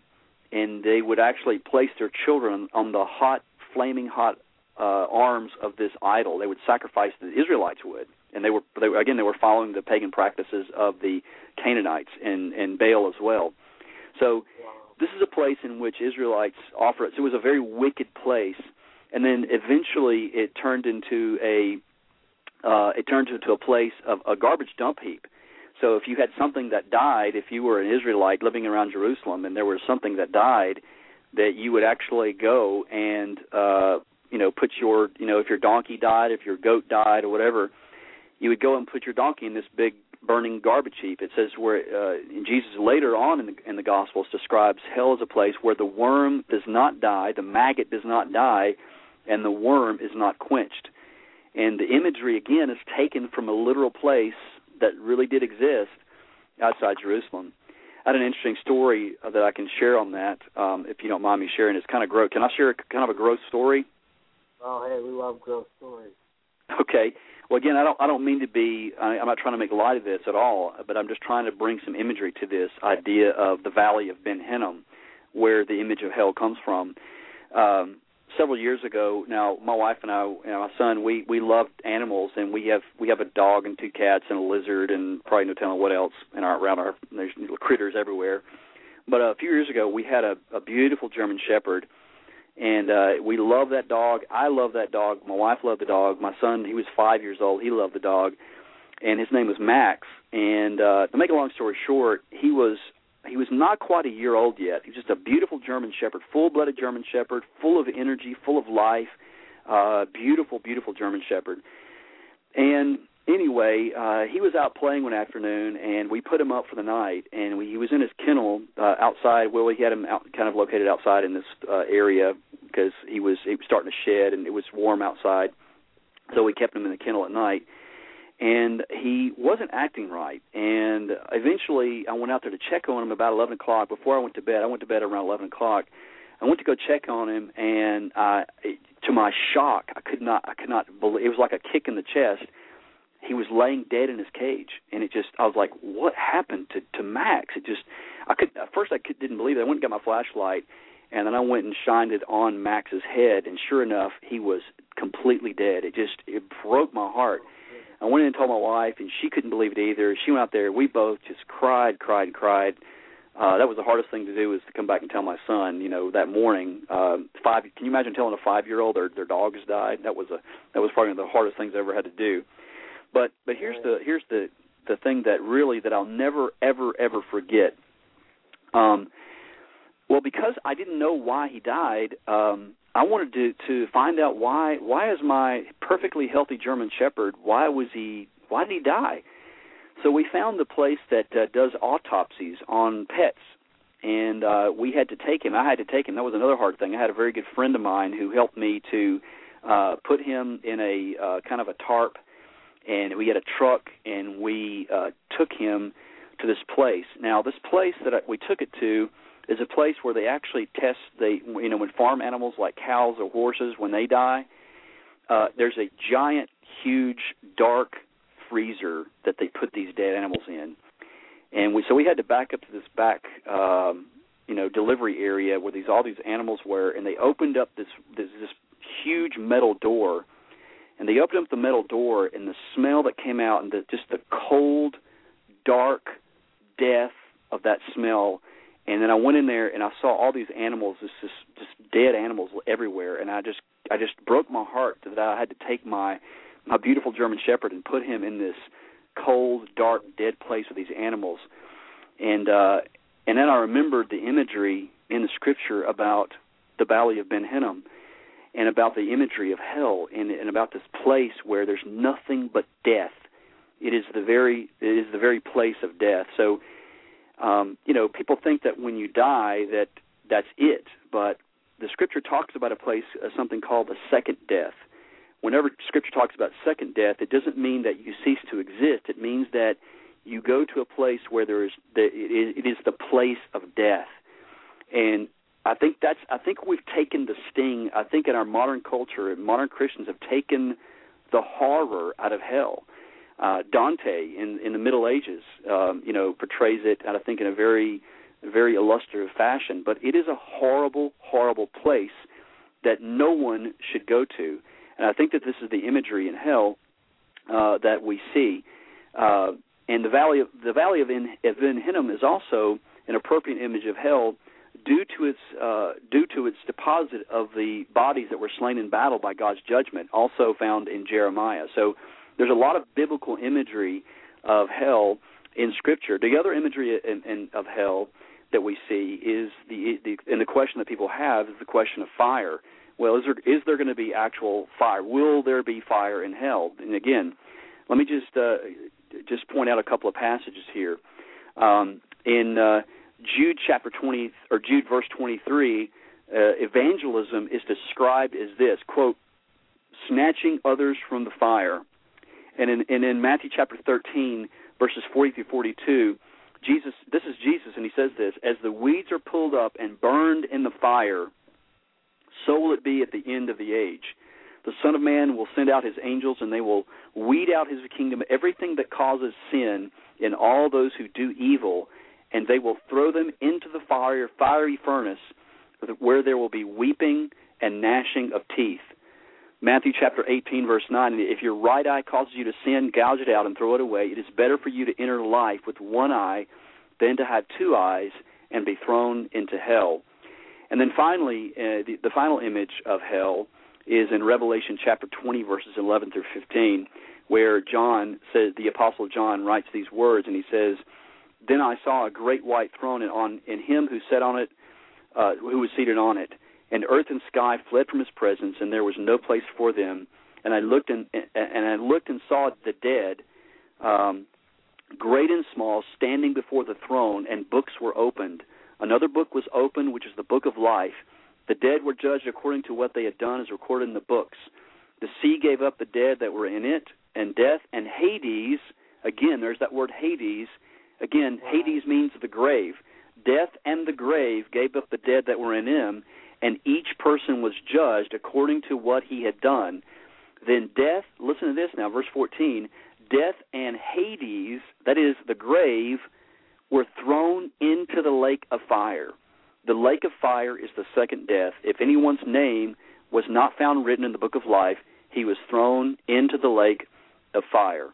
and they would actually place their children on the hot, flaming hot uh, arms of this idol. They would sacrifice the Israelites would, and they were they again they were following the pagan practices of the Canaanites and and Baal as well. So this is a place in which Israelites offer it. So it was a very wicked place, and then eventually it turned into a uh, it turned into a place of a garbage dump heap. So if you had something that died, if you were an Israelite living around Jerusalem, and there was something that died, that you would actually go and uh, you know put your you know if your donkey died, if your goat died, or whatever, you would go and put your donkey in this big burning garbage heap. It says where uh, Jesus later on in the, in the Gospels describes hell as a place where the worm does not die, the maggot does not die, and the worm is not quenched. And the imagery again is taken from a literal place that really did exist outside Jerusalem. I had an interesting story uh, that I can share on that, um, if you don't mind me sharing. It's kind of gross. Can I share a, kind of a gross story? Oh, hey, we love gross stories. Okay. Well, again, I don't I don't mean to be I, I'm not trying to make light of this at all, but I'm just trying to bring some imagery to this idea of the Valley of Ben Hinnom, where the image of hell comes from. Um, several years ago, now my wife and I and my son we we love animals, and we have we have a dog and two cats and a lizard and probably no telling what else in our around our there's little critters everywhere. But a few years ago, we had a, a beautiful German Shepherd and uh we love that dog. I love that dog. My wife loved the dog. My son, he was 5 years old. He loved the dog. And his name was Max. And uh to make a long story short, he was he was not quite a year old yet. He was just a beautiful German shepherd, full-blooded German shepherd, full of energy, full of life. Uh beautiful, beautiful German shepherd. And anyway, uh he was out playing one afternoon and we put him up for the night and we, he was in his kennel uh outside well we had him out kind of located outside in this uh area because he was he was starting to shed and it was warm outside. So we kept him in the kennel at night and he wasn't acting right. And eventually, I went out there to check on him about eleven o'clock. Before I went to bed, I went to bed around eleven o'clock. I went to go check on him, and uh, to my shock, I could not, I could not believe it was like a kick in the chest. He was laying dead in his cage, and it just, I was like, "What happened to to Max?" It just, I could at first I could, didn't believe it. I went and got my flashlight, and then I went and shined it on Max's head, and sure enough, he was completely dead. It just, it broke my heart. I went in and told my wife, and she couldn't believe it either. She went out there. We both just cried, cried, cried. Uh, that was the hardest thing to do was to come back and tell my son. You know, that morning, uh, five. Can you imagine telling a five-year-old their their dog has died? That was a that was probably one of the hardest things I ever had to do. But but here's the here's the the thing that really that I'll never ever ever forget. Um, well, because I didn't know why he died, um, I wanted to to find out why why is my perfectly healthy German Shepherd why was he why did he die? So we found the place that uh, does autopsies on pets, and uh, we had to take him. I had to take him. That was another hard thing. I had a very good friend of mine who helped me to uh, put him in a uh, kind of a tarp, and we had a truck, and we uh, took him to this place. Now, this place that I, we took it to is a place where they actually test the you know when farm animals like cows or horses when they die uh there's a giant huge dark freezer that they put these dead animals in. And we so we had to back up to this back um you know delivery area where these all these animals were and they opened up this this this huge metal door. And they opened up the metal door and the smell that came out and the just the cold dark death of that smell and then I went in there and I saw all these animals, just just, dead animals everywhere, and I just I just broke my heart that I had to take my my beautiful German Shepherd and put him in this cold, dark, dead place with these animals, and uh, and then I remembered the imagery in the Scripture about the Valley of Ben Hinnom, and about the imagery of hell, and, and about this place where there's nothing but death. It is the very it is the very place of death. So um, you know, people think that when you die that that's it, but the scripture talks about a place, uh, something called the second death. Whenever scripture talks about second death, it doesn't mean that you cease to exist. It means that you go to a place where there is the, it, it is the place of death, and I think that's I think we've taken the sting. I think in our modern culture, modern Christians have taken the horror out of hell uh, Dante in in the Middle Ages, um, you know, portrays it, I think, in a very very illustrative fashion. But it is a horrible, horrible place that no one should go to. And I think that this is the imagery in hell uh, that we see. Uh, and the valley of the valley of, in, of Ben Hinnom is also an appropriate image of hell, due to its uh, due to its deposit of the bodies that were slain in battle by God's judgment, also found in Jeremiah. So there's a lot of biblical imagery of hell in Scripture. The other imagery in, in, of hell that we see is the, the and the question that people have is the question of fire. Well, is there is there going to be actual fire? Will there be fire in hell? And again, let me just uh, just point out a couple of passages here. Um, in uh, Jude chapter 20 or Jude verse 23, uh, evangelism is described as this quote, snatching others from the fire. And in, and in Matthew chapter 13, verses 40 through 42, Jesus, this is Jesus, and he says this: As the weeds are pulled up and burned in the fire, so will it be at the end of the age. The Son of Man will send out his angels, and they will weed out his kingdom everything that causes sin in all those who do evil, and they will throw them into the fire, fiery furnace, where there will be weeping and gnashing of teeth. Matthew chapter 18, verse 9 If your right eye causes you to sin, gouge it out and throw it away. It is better for you to enter life with one eye than to have two eyes and be thrown into hell. And then finally, uh, the, the final image of hell is in Revelation chapter 20, verses 11 through 15, where John says, the Apostle John writes these words, and he says, Then I saw a great white throne, and on in him who sat on it, uh, who was seated on it and earth and sky fled from his presence, and there was no place for them. And I looked and and I looked and saw the dead, um, great and small, standing before the throne, and books were opened. Another book was opened, which is the book of life. The dead were judged according to what they had done, as recorded in the books. The sea gave up the dead that were in it, and death and Hades. Again, there's that word Hades. Again, Hades means the grave. Death and the grave gave up the dead that were in him, and each person was judged according to what he had done. Then death, listen to this now, verse 14 death and Hades, that is the grave, were thrown into the lake of fire. The lake of fire is the second death. If anyone's name was not found written in the book of life, he was thrown into the lake of fire.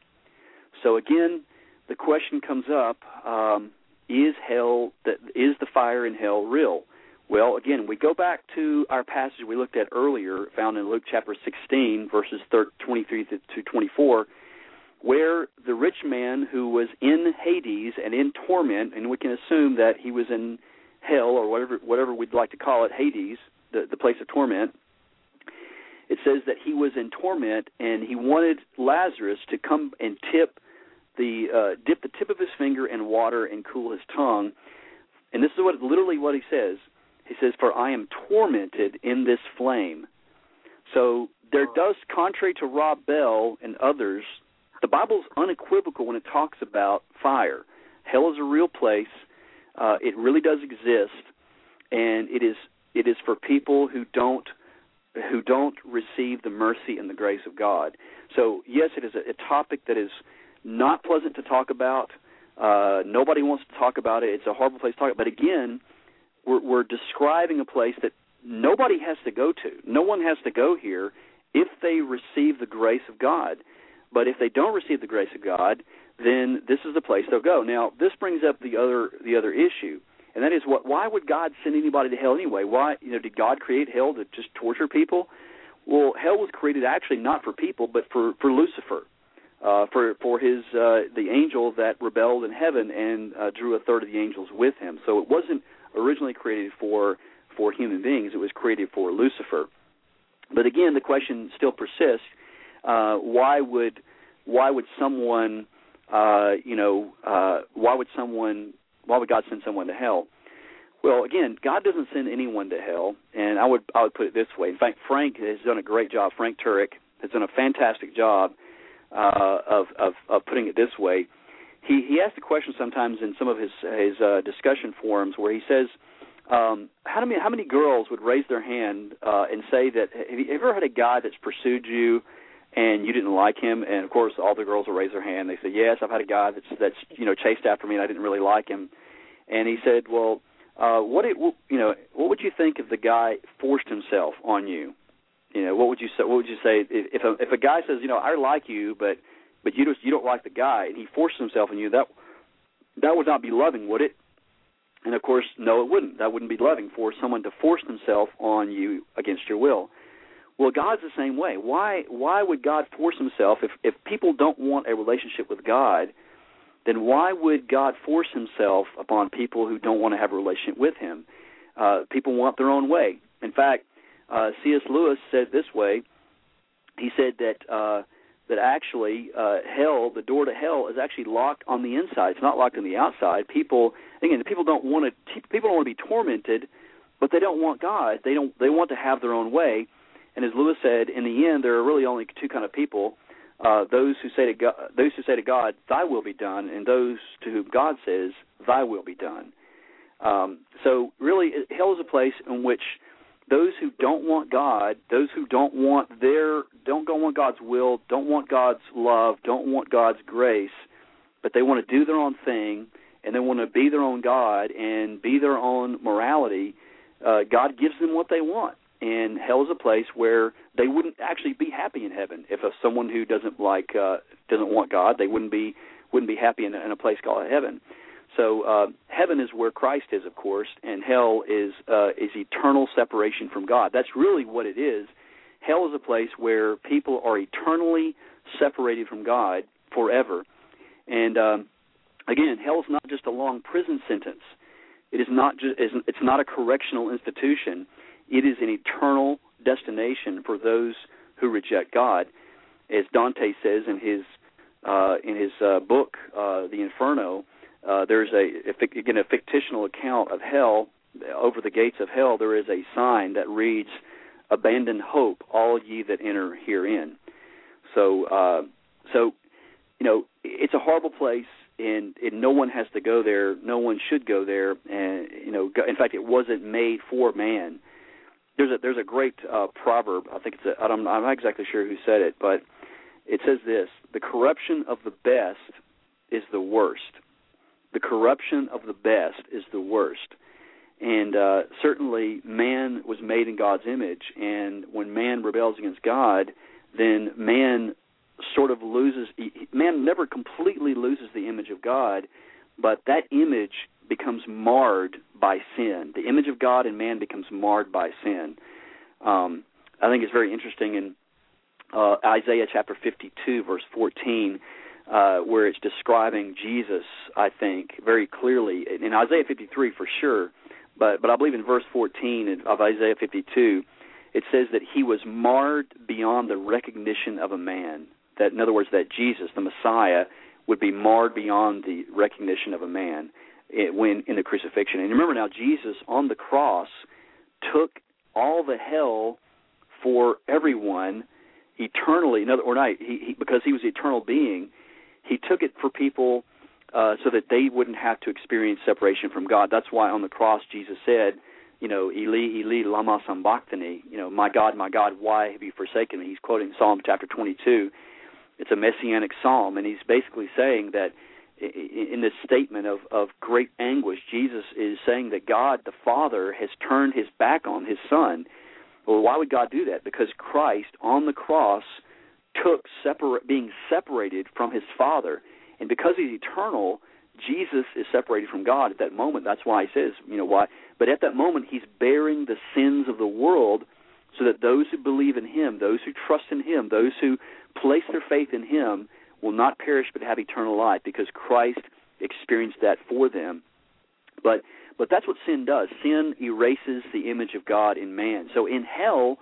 So again, the question comes up: um, Is hell is the fire in hell real? Well, again, we go back to our passage we looked at earlier, found in Luke chapter 16, verses 23 to 24, where the rich man who was in Hades and in torment, and we can assume that he was in hell or whatever whatever we'd like to call it, Hades, the, the place of torment. It says that he was in torment and he wanted Lazarus to come and tip the uh, dip the tip of his finger in water and cool his tongue. And this is what literally what he says. He says, For I am tormented in this flame. So there does, contrary to Rob Bell and others, the Bible's unequivocal when it talks about fire. Hell is a real place. Uh, it really does exist, and it is it is for people who don't who don't receive the mercy and the grace of God. So yes, it is a, a topic that is not pleasant to talk about. Uh, nobody wants to talk about it. It's a horrible place to talk. About. But again, we're, we're describing a place that nobody has to go to. No one has to go here if they receive the grace of God. But if they don't receive the grace of God, then this is the place they'll go. Now, this brings up the other the other issue, and that is what why would God send anybody to hell anyway? Why you know did God create hell to just torture people? Well, hell was created actually not for people, but for for Lucifer, uh, for for his uh, the angel that rebelled in heaven and uh, drew a third of the angels with him. So it wasn't originally created for for human beings. It was created for Lucifer. But again, the question still persists: uh, Why would why would someone uh, you know uh, why would someone why would God send someone to hell? Well, again, God doesn't send anyone to hell, and I would I would put it this way. In fact, Frank has done a great job. Frank Turek has done a fantastic job uh, of, of of putting it this way he he asked the question sometimes in some of his his uh, discussion forums where he says, um, how many how many girls would raise their hand uh, and say that have you ever had a guy that's pursued you and you didn't like him? And of course, all the girls will raise their hand. They say, yes, I've had a guy that's that's you know chased after me and I didn't really like him. And he said, well, uh, what it, you know, what would you think if the guy forced himself on you? You know, what would you say? What would you say if if a, if a guy says, you know, I like you, but but you just you don't like the guy, and he forces himself on you. That that would not be loving, would it? And of course, no, it wouldn't. That wouldn't be loving for someone to force themselves on you against your will. Well, God's the same way. Why why would God force himself if if people don't want a relationship with God, then why would God force himself upon people who don't want to have a relationship with him? Uh, people want their own way. In fact, uh, C.S. Lewis said this way. He said that uh, that actually uh, hell, the door to hell, is actually locked on the inside. It's not locked on the outside. People again, people don't want to. People don't want to be tormented, but they don't want God. They don't. They want to have their own way. And as Lewis said, in the end, there are really only two kind of people: uh, those who say to God, those who say to God, "Thy will be done," and those to whom God says, "Thy will be done." Um, so, really, hell is a place in which those who don't want God, those who don't want their, don't don't want God's will, don't want God's love, don't want God's grace, but they want to do their own thing and they want to be their own God and be their own morality. Uh, God gives them what they want and hell is a place where they wouldn't actually be happy in heaven if a, someone who doesn't like uh doesn't want God they wouldn't be wouldn't be happy in, in a place called heaven so uh heaven is where Christ is of course and hell is uh is eternal separation from God. That's really what it is. Hell is a place where people are eternally separated from God forever. And um again hell is not just a long prison sentence. It is not just it's not a correctional institution. It is an eternal destination for those who reject God, as Dante says in his uh, in his uh, book, uh, The Inferno. Uh, there's a again a fictional account of hell. Over the gates of hell, there is a sign that reads, "Abandon hope, all ye that enter herein." So, uh, so you know, it's a horrible place and, and no one has to go there. No one should go there, and you know, in fact, it wasn't made for man there's a there's a great uh, proverb. I think it's a, I'm, I'm not exactly sure who said it, but it says this: the corruption of the best is the worst. The corruption of the best is the worst. And uh, certainly, man was made in God's image, and when man rebels against God, then man sort of loses. Man never completely loses the image of God, but that image becomes marred by sin. The image of God in man becomes marred by sin. Um, I think it's very interesting in uh, Isaiah chapter 52, verse 14, uh, where it's describing Jesus. I think very clearly in Isaiah 53 for sure, but but I believe in verse 14 of Isaiah 52, it says that he was marred beyond the recognition of a man. That in other words, that Jesus, the Messiah, would be marred beyond the recognition of a man when in the crucifixion. And remember now, Jesus on the cross took all the hell for everyone eternally. In other, or not, he, he, because he was the eternal being, he took it for people uh, so that they wouldn't have to experience separation from God. That's why on the cross Jesus said, you know, Eli, Eli, lama sabachthani. You know, my God, my God, why have you forsaken me? He's quoting Psalm chapter 22. It's a messianic psalm, and he's basically saying that in this statement of, of great anguish, Jesus is saying that God the Father has turned his back on his Son. Well, why would God do that? Because Christ on the cross took separate, being separated from his Father, and because he's eternal, Jesus is separated from God at that moment. That's why he says, you know, why? But at that moment, he's bearing the sins of the world, so that those who believe in him, those who trust in him, those who place their faith in him, will not perish but have eternal life because Christ experienced that for them. But but that's what sin does. Sin erases the image of God in man. So in hell,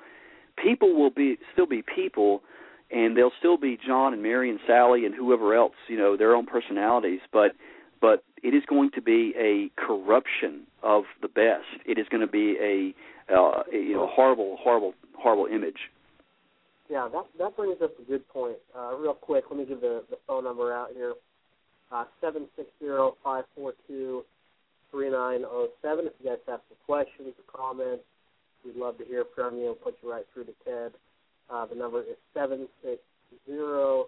people will be still be people and they'll still be John and Mary and Sally and whoever else, you know, their own personalities, but but it is going to be a corruption of the best. It is going to be a, uh, you know horrible, horrible, horrible image. Yeah, that that brings up a good point. Uh, real quick, let me give the, the phone number out here. Uh, seven six zero five four two three nine zero seven. If you guys have some questions or comments, we'd love to hear from you and put you right through to Ted. Uh, the number is seven six zero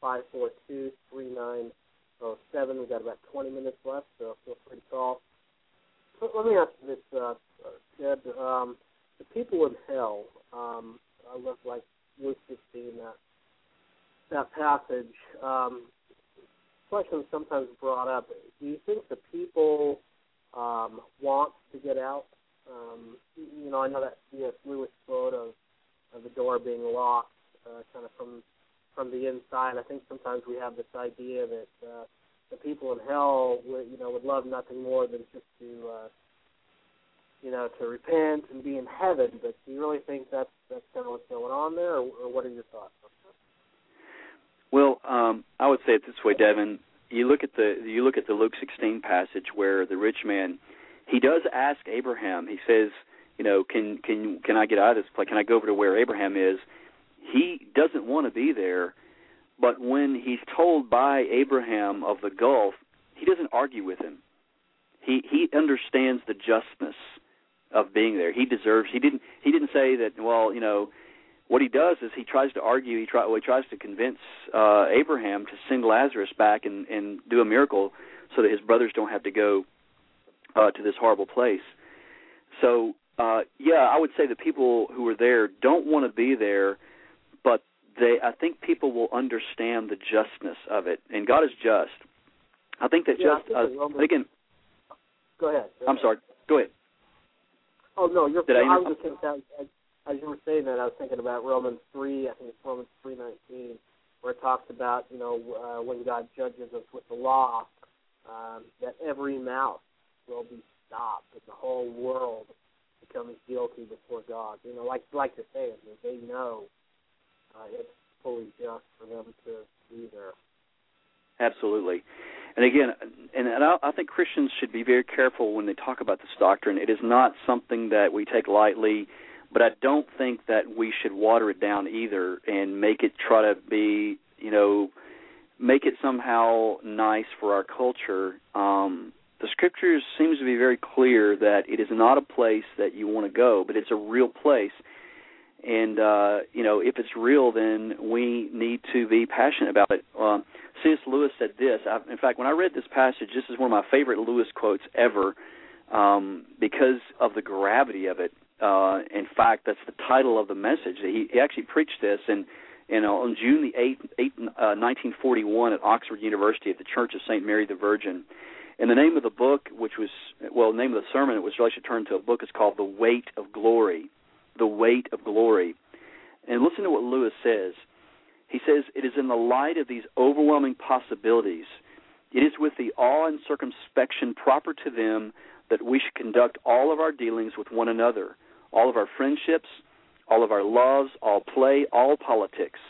five four two three nine zero seven. We've got about twenty minutes left, so feel free to call. But let me ask you this, uh, Ted. Um, the people in hell um, I look like Luke 16, that that passage. Um, question sometimes brought up: Do you think the people um, wants to get out. Um, you know, I know that C.S. Lewis quote of, of the door being locked, uh, kind of from from the inside. I think sometimes we have this idea that uh, the people in hell would, you know, would love nothing more than just to, uh, you know, to repent and be in heaven. But do you really think that's that's kind of what's going on there, or, or what are your thoughts? Well, um, I would say it this way, Devin. You look at the you look at the Luke 16 passage where the rich man, he does ask Abraham. He says, you know, can can can I get out of this place? Can I go over to where Abraham is? He doesn't want to be there, but when he's told by Abraham of the gulf, he doesn't argue with him. He he understands the justness of being there. He deserves. He didn't. He didn't say that. Well, you know, what he does is he tries to argue. He try. Well, he tries to convince uh, Abraham to send Lazarus back and and do a miracle so that his brothers don't have to go uh, to this horrible place. So uh, yeah, I would say the people who are there don't want to be there, but they. I think people will understand the justness of it, and God is just. I think that Yeah, I just think uh, Romans- again. Go ahead. Go I'm ahead. sorry. Go ahead. Oh no, you're. Did I I, was just thinking that, as, as you were saying that, I was thinking about Romans three. I think it's Romans three nineteen, where it talks about you know uh, when God judges us with the law, um, that every mouth will be stopped, and the whole world becomes guilty before God. You know, like like you're saying, that they know uh, it's fully just for them to be there. Absolutely. And again, and, and I, I think Christians should be very careful when they talk about this doctrine. It is not something that we take lightly, but I don't think that we should water it down either and make it try to be, you know, make it somehow nice for our culture. Um, the scriptures seems to be very clear that it is not a place that you want to go, but it's a real place. And uh, you know, if it's real, then we need to be passionate about it. Um, C.S. Lewis said this. I, in fact, when I read this passage, this is one of my favorite Lewis quotes ever um, because of the gravity of it. Uh, in fact, that's the title of the message. He, he actually preached this in, in uh, on June the eighth, eighth uh, 1941, at Oxford University at the Church of St. Mary the Virgin. And the name of the book, which was well, the name of the sermon, it was actually turned to a book, is called "The Weight of Glory." The weight of glory. And listen to what Lewis says. He says, It is in the light of these overwhelming possibilities, it is with the awe and circumspection proper to them that we should conduct all of our dealings with one another, all of our friendships, all of our loves, all play, all politics.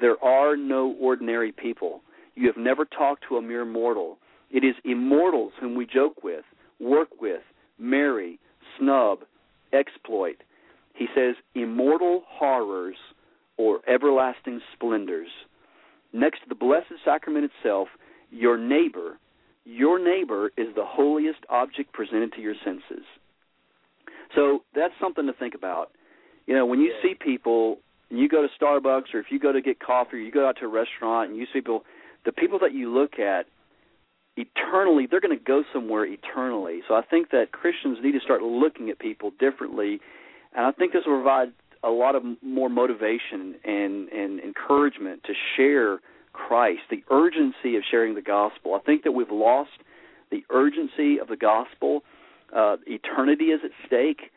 There are no ordinary people. You have never talked to a mere mortal. It is immortals whom we joke with, work with, marry, snub, exploit. He says, immortal horrors or everlasting splendors. Next to the Blessed Sacrament itself, your neighbor, your neighbor is the holiest object presented to your senses. So that's something to think about. You know, when you see people, you go to Starbucks or if you go to get coffee or you go out to a restaurant and you see people, the people that you look at eternally, they're going to go somewhere eternally. So I think that Christians need to start looking at people differently and I think this will provide a lot of more motivation and, and encouragement to share Christ, the urgency of sharing the gospel. I think that we've lost the urgency of the gospel. Uh, eternity is at stake.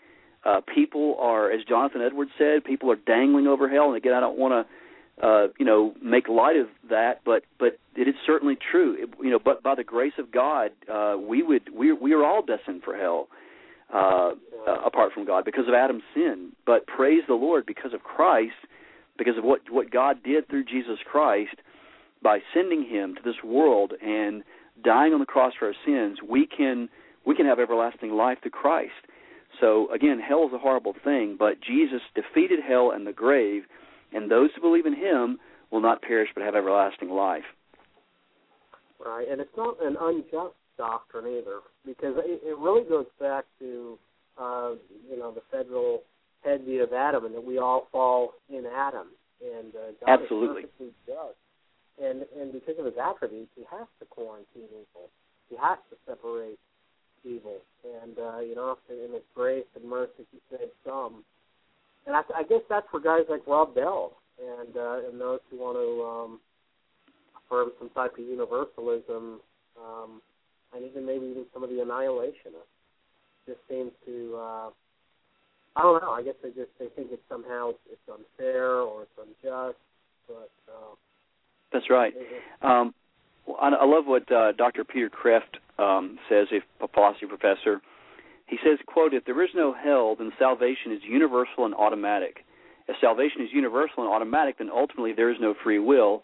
Uh, people are, as Jonathan Edwards said, people are dangling over hell. And again, I don't want to, uh, you know, make light of that, but but it is certainly true. It, you know, but by the grace of God, uh, we would we we are all destined for hell uh, uh, apart from God because of Adam's sin. But praise the Lord because of Christ, because of what what God did through Jesus Christ by sending Him to this world and dying on the cross for our sins. We can we can have everlasting life through Christ. So again, hell is a horrible thing, but Jesus defeated hell and the grave, and those who believe in Him will not perish but have everlasting life. Right, and it's not an unjust doctrine either, because it, it really goes back to uh, you know the federal head view of Adam, and that we all fall in Adam, and uh, God Absolutely. is perfectly just, and and because of his attributes, he has to quarantine evil, he has to separate evil, and uh, you know in his grace and mercy, he saved some, and I, I guess that's for guys like Rob Bell and uh, and those who want to um, affirm some type of universalism. Um, and even maybe even some of the annihilationists just seems to. Uh, I don't know. I guess they just they think it's somehow it's unfair or it's unjust, but. Uh, That's right. Um, well, I, I love what uh, Dr. Peter Kreeft um, says, a philosophy professor. He says, "quote If there is no hell, then salvation is universal and automatic. If salvation is universal and automatic, then ultimately there is no free will.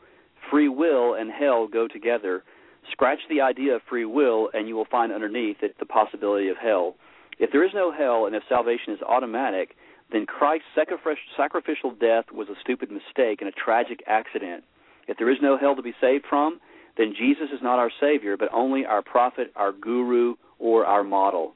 Free will and hell go together. Scratch the idea of free will, and you will find underneath it the possibility of hell. If there is no hell, and if salvation is automatic, then Christ's sacrificial death was a stupid mistake and a tragic accident. If there is no hell to be saved from, then Jesus is not our Savior, but only our prophet, our guru, or our model.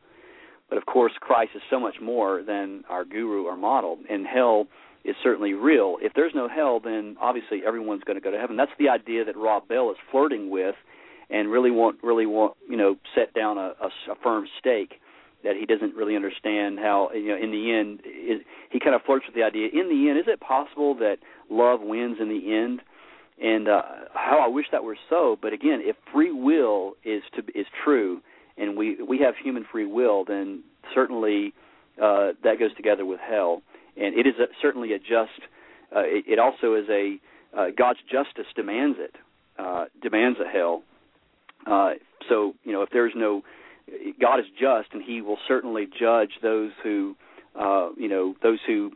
But of course, Christ is so much more than our guru or model, and hell is certainly real. If there's no hell, then obviously everyone's going to go to heaven. That's the idea that Rob Bell is flirting with, and really want really want you know set down a, a, a firm stake that he doesn't really understand how you know in the end is, he kind of flirts with the idea. In the end, is it possible that love wins in the end? And uh, how I wish that were so. But again, if free will is to is true, and we we have human free will, then certainly uh, that goes together with hell, and it is a, certainly a just. Uh, it, it also is a uh, God's justice demands it, uh, demands a hell. Uh, so you know, if there's no God is just, and He will certainly judge those who, uh, you know, those who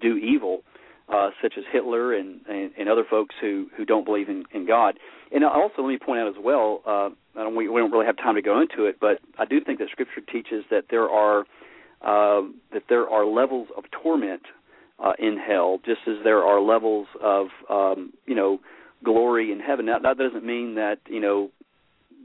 do evil, uh, such as Hitler and, and, and other folks who who don't believe in, in God. And also, let me point out as well. Uh, I don't, we, we don't really have time to go into it, but I do think that Scripture teaches that there are uh, that there are levels of torment uh, in hell, just as there are levels of um, you know glory in heaven. Now, that doesn't mean that you know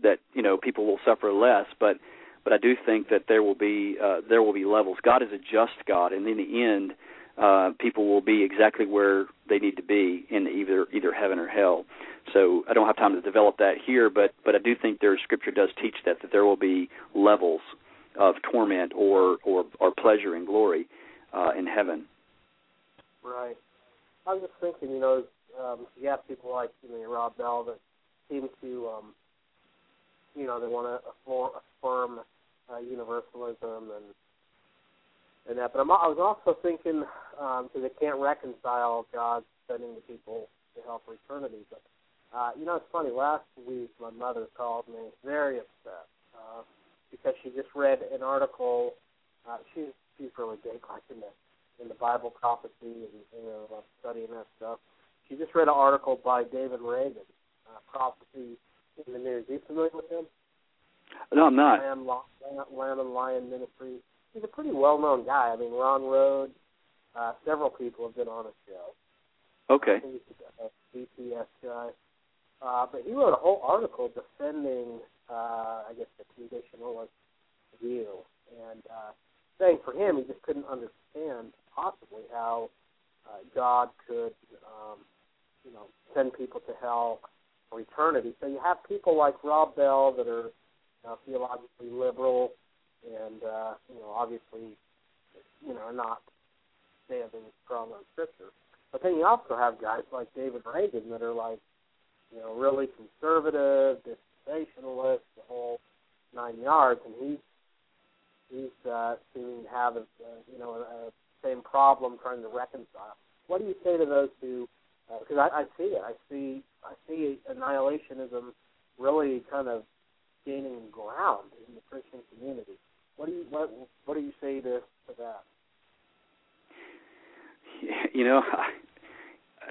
that you know people will suffer less, but but I do think that there will be uh, there will be levels. God is a just God, and in the end, uh, people will be exactly where they need to be in either either heaven or hell. So I don't have time to develop that here, but but I do think there Scripture does teach that that there will be levels of torment or or, or pleasure and glory uh, in heaven. Right. I was just thinking, you know, um, you have people like you know Rob Bell that seem to um, you know they want to affirm uh, universalism and and that. But I'm, I was also thinking because um, they can't reconcile God sending the people to hell for eternity. But uh, you know, it's funny. Last week, my mother called me very upset uh, because she just read an article. Uh, she's she's really big like in the in the Bible prophecy and you know studying that stuff. She just read an article by David Reagan, uh, prophecy in the news. Are you familiar with him? No, I'm not. Lamb, Lamb and Lion Ministry. He's a pretty well-known guy. I mean, Ron Rhodes, uh, several people have been on his show. Okay. He's a BTS guy. Uh, but he wrote a whole article defending, uh, I guess, the conditionalist view, and uh, saying for him he just couldn't understand possibly how uh, God could, um, you know, send people to hell for eternity. So you have people like Rob Bell that are you know, theologically liberal and uh, you know, obviously, you know, not standing strong on scripture. But then you also have guys like David Reagan that are like, you know, really conservative, dispensationalist, the whole nine yards, and he's he's uh, seeming to have a, uh, you know a, a same problem trying to reconcile. What do you say to those who? Because uh, I, I see it. I see I see annihilationism really kind of gaining ground in the Christian community. What do you what what do you say to, to that? You know,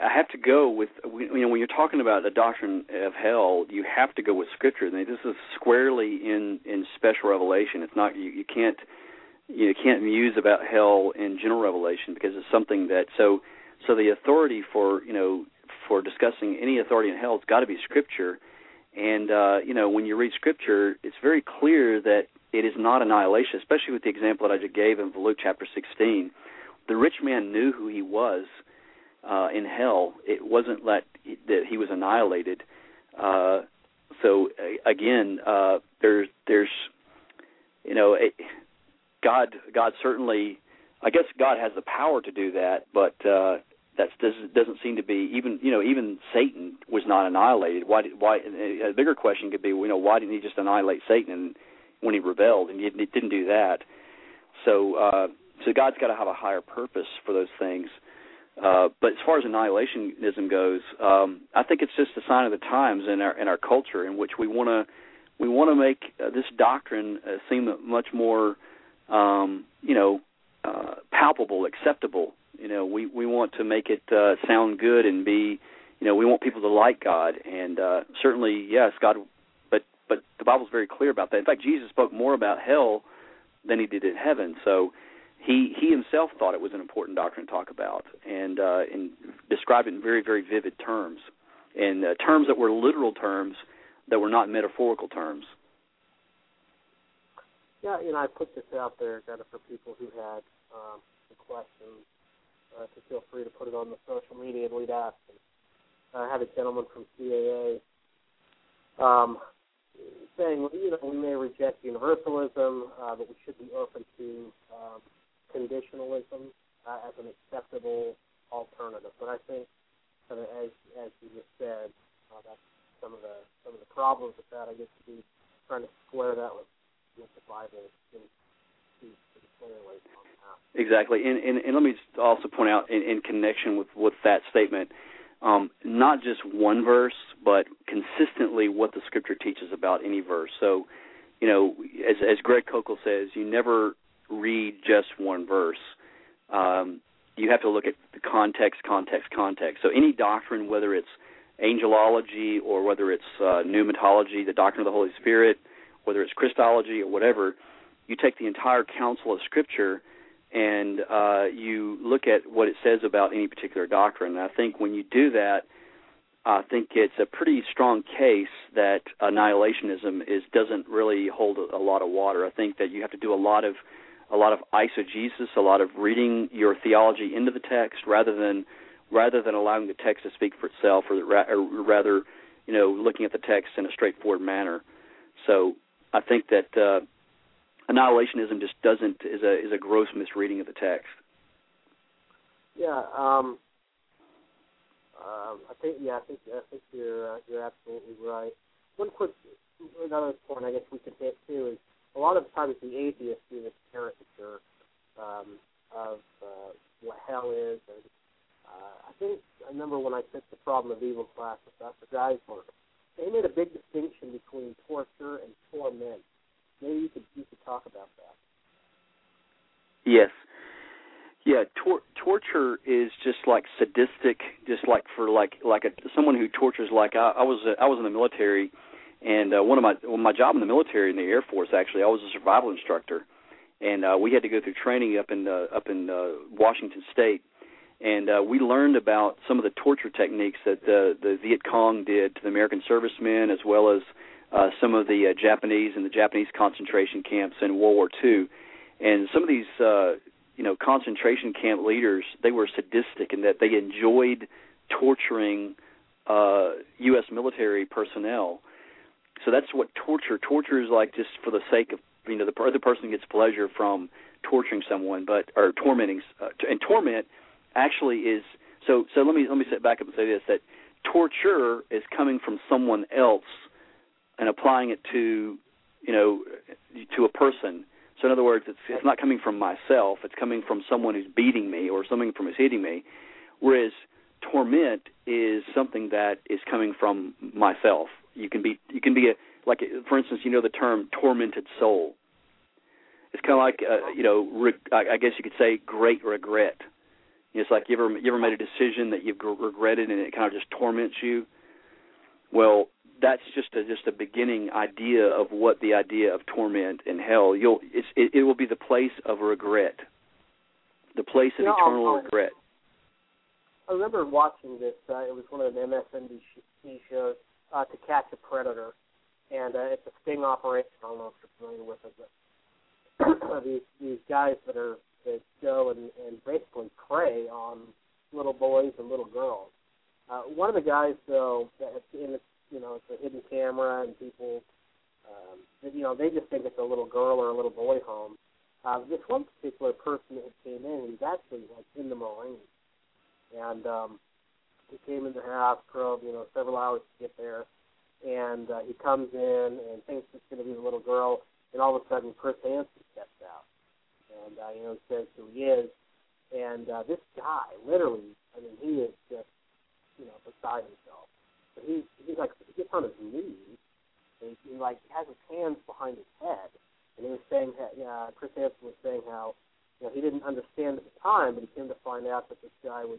I have to go with you know when you're talking about the doctrine of hell, you have to go with Scripture. I mean, this is squarely in in special revelation. It's not you, you can't you can't muse about hell in general revelation because it's something that so so the authority for you know for discussing any authority in hell has got to be Scripture. And uh, you know when you read Scripture, it's very clear that it is not annihilation, especially with the example that I just gave in Luke chapter 16. The rich man knew who he was uh, in hell. It wasn't that that he was annihilated. Uh, so again, uh, there's there's you know it, God God certainly I guess God has the power to do that, but uh, That doesn't doesn't seem to be even you know even Satan was not annihilated. Why did why a bigger question could be you know why didn't he just annihilate Satan when he rebelled and he didn't do that? So uh, so God's got to have a higher purpose for those things. Uh, but as far as annihilationism goes, um, I think it's just a sign of the times in our in our culture in which we want to we want to make uh, this doctrine uh, seem much more um, you know uh, palpable, acceptable. You know, we we want to make it uh, sound good and be, you know, we want people to like God, and uh, certainly, yes, God. But but the Bible's very clear about that. In fact, Jesus spoke more about hell than he did in heaven. So he he himself thought it was an important doctrine to talk about, and uh, and described it in very very vivid terms, and uh, terms that were literal terms that were not metaphorical terms. Yeah, you know, I put this out there kind of for people who had um, questions uh, to feel free to put it on the social media and we'd ask. And I had a gentleman from CAA um, saying, you know, we may reject universalism, uh, but we should be open to um, conditionalism uh, as an acceptable alternative. But I think, uh, as as you just said, uh, that's some of the some of the problems with that. I guess to be trying to square that with with the Bible in clearly. Exactly, and, and and let me also point out in, in connection with with that statement, um, not just one verse, but consistently what the Scripture teaches about any verse. So, you know, as as Greg Koukl says, you never read just one verse. Um, you have to look at the context, context, context. So any doctrine, whether it's angelology or whether it's uh, pneumatology, the doctrine of the Holy Spirit, whether it's Christology or whatever, you take the entire counsel of Scripture and uh, you look at what it says about any particular doctrine. And I think when you do that, I think it's a pretty strong case that annihilationism is doesn't really hold a, a lot of water. I think that you have to do a lot of a lot of eisegesis, a lot of reading your theology into the text rather than rather than allowing the text to speak for itself, or, or rather, you know, looking at the text in a straightforward manner. So I think that uh, annihilationism just doesn't is a is a gross misreading of the text. Yeah, um, um, I think yeah, I think I think you're uh, you're absolutely right. One quick another point I guess we could hit too is a lot of times the atheists do this caricature um, of uh, what hell is, and uh, I think I remember when I took the problem of evil class with Dr. Geisler, they made a big distinction between torture and torment. Maybe you could you could talk about that. Yes. Yeah, tor- torture is just like sadistic, just like for like like a someone who tortures. Like I, I was I was in the military, and uh, one of my well, my job in the military in the Air Force actually I was a survival instructor, and uh, we had to go through training up in uh, up in uh, Washington State, and uh, we learned about some of the torture techniques that the the Viet Cong did to the American servicemen, as well as uh, some of the uh, Japanese and the Japanese concentration camps in World War II. And some of these, uh, you know, concentration camp leaders, they were sadistic in that they enjoyed torturing uh, U.S. military personnel. So that's what torture. Torture is like just for the sake of, you know, the other person gets pleasure from torturing someone, but or tormenting. Uh, and torment actually is so. So let me let me sit back up and say this: that torture is coming from someone else and applying it to, you know, to a person. So in other words, it's it's not coming from myself. It's coming from someone who's beating me or someone from who's hitting me. Whereas torment is something that is coming from myself. You can be you can be a like for instance, you know the term tormented soul. It's kind of like uh, you know re- I guess you could say great regret. It's like you ever you ever made a decision that you've regretted and it kind of just torments you. Well, that's just a just a beginning idea of what the idea of torment and hell. You'll it's, it, it will be the place of regret, the place of know, eternal I'll, regret. I remember watching this. Uh, it was one of the MSNBC shows, uh, To Catch a Predator, and uh, it's a sting operation. I don't know if you're familiar with it, but these these guys that are that go and, and basically prey on little boys and little girls. Uh, one of the guys, though, that in the you know it's a hidden camera and people, um, you know, they just think it's a little girl or a little boy home. Uh, this one particular person that came in, he's actually like in the Marines, and um, he came in the house, drove you know several hours to get there, and uh, he comes in and thinks it's going to be the little girl, and all of a sudden Chris Hansen steps out, and uh, you know says who he is, and uh, this guy literally, I mean he is just you know beside himself. But he he's like he gets on his knees, and he, he like has his hands behind his head, and he was saying that yeah Chris Hansen was saying how you know he didn't understand at the time, but he came to find out that this guy was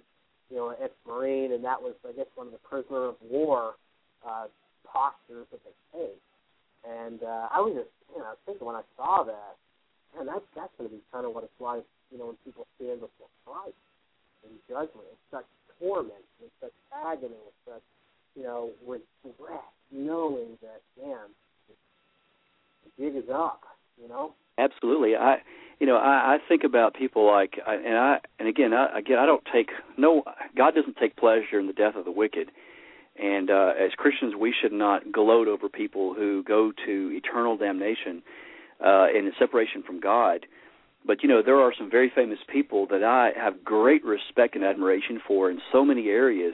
you know, an ex-marine, and that was, I guess, one of the prisoner of war uh, postures that they take. And uh, I was just, you know, thinking when I saw that, man, that's that's going to be kind of what it's like, you know, when people stand before Christ in judgment. It's such torment, it's such agony, it's such, you know, with knowing that, man, the jig is up, you know. Absolutely. I you know, I, I think about people like, and I, and again, I, again, I don't take no. God doesn't take pleasure in the death of the wicked, and uh, as Christians, we should not gloat over people who go to eternal damnation uh, and separation from God. But you know, there are some very famous people that I have great respect and admiration for in so many areas.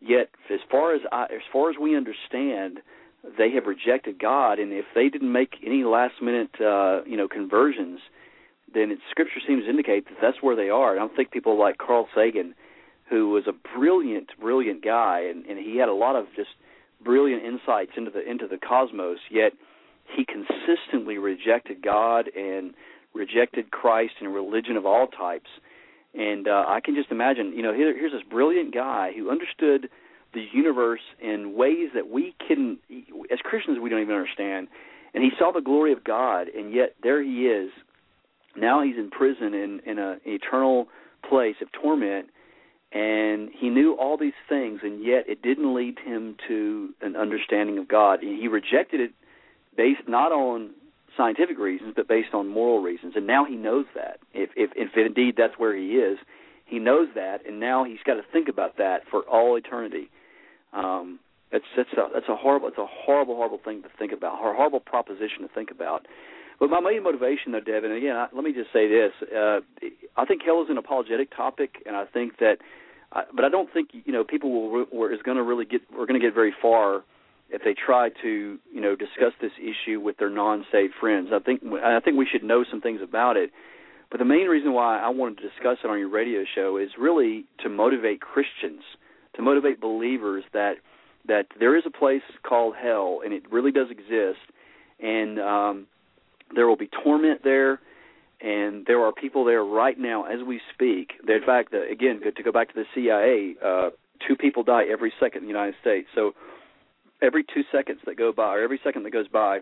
Yet, as far as I, as far as we understand, they have rejected God, and if they didn't make any last minute, uh, you know, conversions then it, Scripture seems to indicate that that's where they are. And I think people like Carl Sagan, who was a brilliant, brilliant guy, and, and he had a lot of just brilliant insights into the into the cosmos. Yet he consistently rejected God and rejected Christ and religion of all types. And uh, I can just imagine, you know, here, here's this brilliant guy who understood the universe in ways that we can, as Christians, we don't even understand. And he saw the glory of God, and yet there he is now he's in prison in in a, an eternal place of torment and he knew all these things and yet it didn't lead him to an understanding of God. He rejected it based not on scientific reasons but based on moral reasons and now he knows that. If if if indeed that's where he is, he knows that and now he's got to think about that for all eternity. Um that's that's a that's a horrible it's a horrible horrible thing to think about. A horrible proposition to think about. But my main motivation, though, Devin, again, I, let me just say this: uh, I think hell is an apologetic topic, and I think that, uh, but I don't think you know people will or is going to really get we're going to get very far if they try to you know discuss this issue with their non-saved friends. I think I think we should know some things about it. But the main reason why I wanted to discuss it on your radio show is really to motivate Christians, to motivate believers that that there is a place called hell, and it really does exist, and um, there will be torment there, and there are people there right now as we speak. In fact, uh, again, good to go back to the CIA, uh, two people die every second in the United States. So every two seconds that go by, or every second that goes by,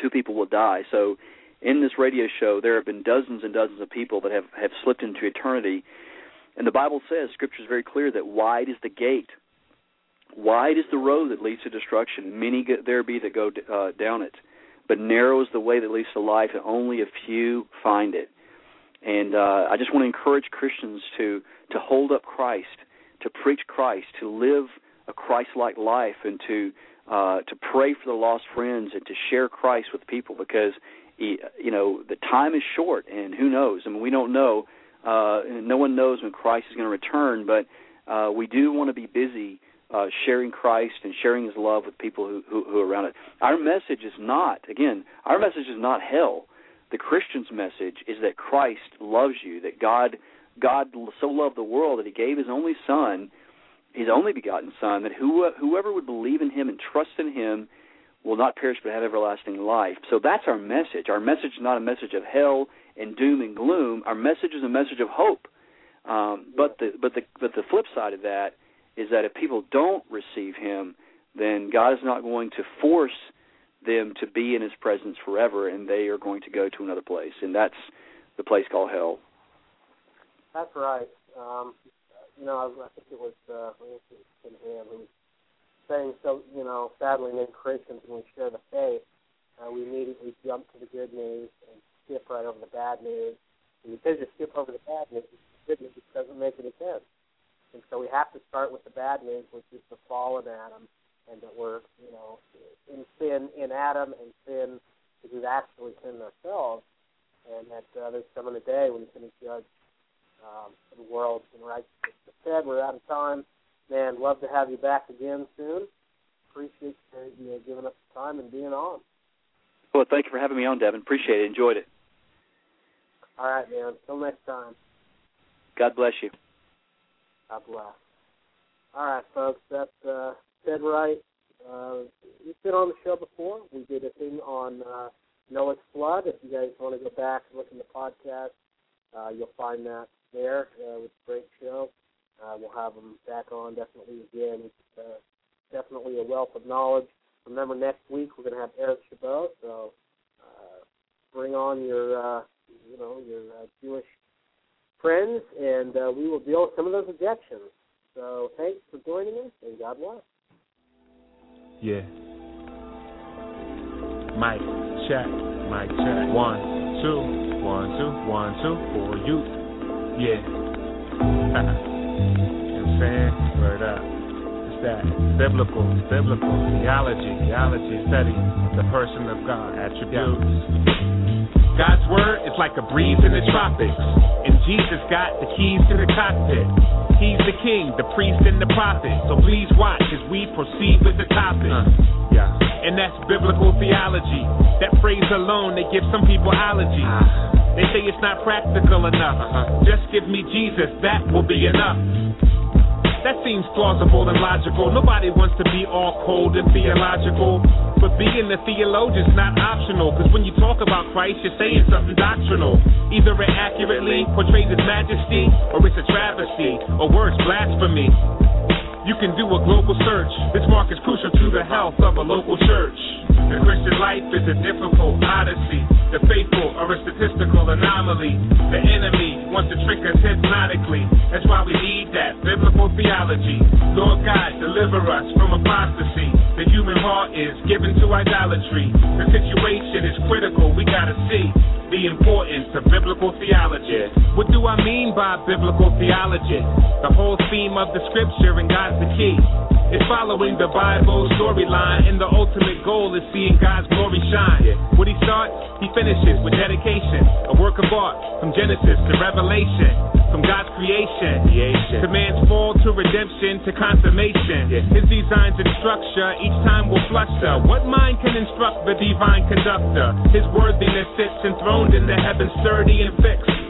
two people will die. So in this radio show, there have been dozens and dozens of people that have have slipped into eternity. And the Bible says, Scripture is very clear that wide is the gate, wide is the road that leads to destruction. Many there be that go uh, down it but narrow is the way that leads to life, and only a few find it. And uh, I just want to encourage Christians to to hold up Christ, to preach Christ, to live a Christ-like life, and to uh, to pray for the lost friends, and to share Christ with people because he, you know the time is short, and who knows? I mean, we don't know. Uh, no one knows when Christ is going to return, but uh, we do want to be busy uh, sharing Christ and sharing His love with people who, who, who are around it. Our message is not, again, our message is not hell. The Christian's message is that Christ loves you, that God God so loved the world that He gave His only Son, His only begotten Son, that who, whoever would believe in Him and trust in Him will not perish but have everlasting life. So that's our message. Our message is not a message of hell and doom and gloom. Our message is a message of hope. Um, but the but the but the flip side of that is that if people don't receive him, then God is not going to force them to be in his presence forever and they are going to go to another place and that's the place called hell. That's right. Um know, I, think it was uh Ham who was saying so you know, sadly many Christians when we share the faith, uh, we immediately jump to the good news and skip right over the bad news. And because you skip over the bad news, the good news doesn't make any sense. And so we have to start with the bad news, which is the fall of Adam, and that we're, you know, in sin in Adam and sin because we've actually sinned ourselves, and that uh, there's coming a day when He's going to judge um, for the world and righteousness. But Ted, we're out of time. Man, love to have you back again soon. Appreciate you giving us the time and being on. Well, thank you for having me on, Devin. Appreciate it. Enjoyed it. All right, man. Until next time. God bless you. God bless. All right, folks. That's uh, Ted Wright. Uh, he's been on the show before. We did a thing on uh, Noah's Flood. If you guys want to go back and look in the podcast, uh, you'll find that there. Uh, it was a great show. Uh, we'll have him back on definitely again. He's uh, definitely a wealth of knowledge. Remember, next week we're going to have Eric Chabot, so uh, bring on your, uh, you know, your uh, Jewish friends, and uh, we will deal with some of those objections. So thanks for joining us, and God bless. Yeah. Mic check, mic check. One, two, one, two, one, two for you. Yeah. you know what I'm saying? Word up. It's that biblical, biblical theology, theology study the person of God, attributes. God's word is like a breeze in the tropics, and Jesus got the keys to the cockpit. He's the king, the priest, and the prophet. So please watch as we proceed with the topic. Uh, yeah. And that's biblical theology. That phrase alone, they give some people allergies. Uh, they say it's not practical enough. Uh-huh. Just give me Jesus, that will be enough. That seems plausible and logical. Nobody wants to be all cold and theological. But being a theologian's not optional. Cause when you talk about Christ, you're saying something doctrinal. Either it accurately portrays his majesty, or it's a travesty, or worse, blasphemy. You can do a global search. This mark is crucial to the health of a local church. The Christian life is a difficult odyssey. The faithful are a statistical anomaly. The enemy wants to trick us hypnotically. That's why we need that biblical theology. Lord God, deliver us from apostasy. The human heart is given to idolatry. The situation is critical. We gotta see the importance of biblical theology. What do I mean by biblical theology? The whole theme of the scripture and God's the key. It's following the Bible storyline, and the ultimate goal is seeing God's glory shine. What he starts, he finishes with dedication. A work of art from Genesis to Revelation, from God's creation. To man's fall to redemption to consummation. His designs and structure each time will fluster. What mind can instruct the divine conductor? His worthiness sits enthroned in the heavens, sturdy and fixed.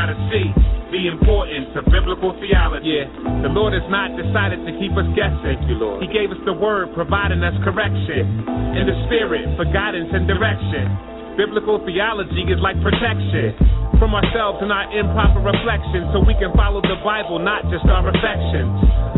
gotta see the importance of biblical theology. Yeah. The Lord has not decided to keep us guessing. Thank you, Lord. He gave us the word, providing us correction, and the spirit for guidance and direction. Biblical theology is like protection from ourselves and our improper reflections so we can follow the Bible, not just our affections.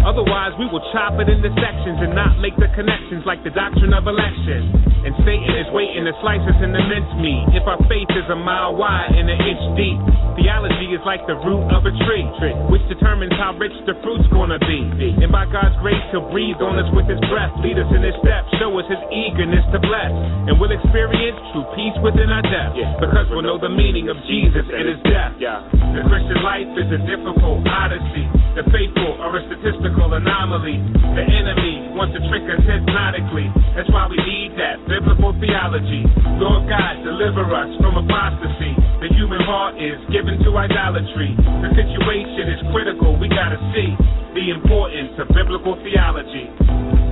Otherwise, we will chop it into sections and not make the connections like the doctrine of election. And Satan is waiting to slice us into mincemeat if our faith is a mile wide and an inch deep. Theology is like the root of a tree, which determines how rich the fruit's gonna be. And by God's grace, He'll breathe on us with His breath, lead us in His steps, show us His eagerness to bless. And we'll experience true peace within our depth because we'll know the meaning of Jesus and His death. The Christian life is a difficult odyssey. The faithful are a statistical anomaly. The enemy wants to trick us hypnotically. That's why we need that biblical theology. Lord God, deliver us from apostasy. The human heart is given to idolatry. The situation is critical. We gotta see the importance of biblical theology.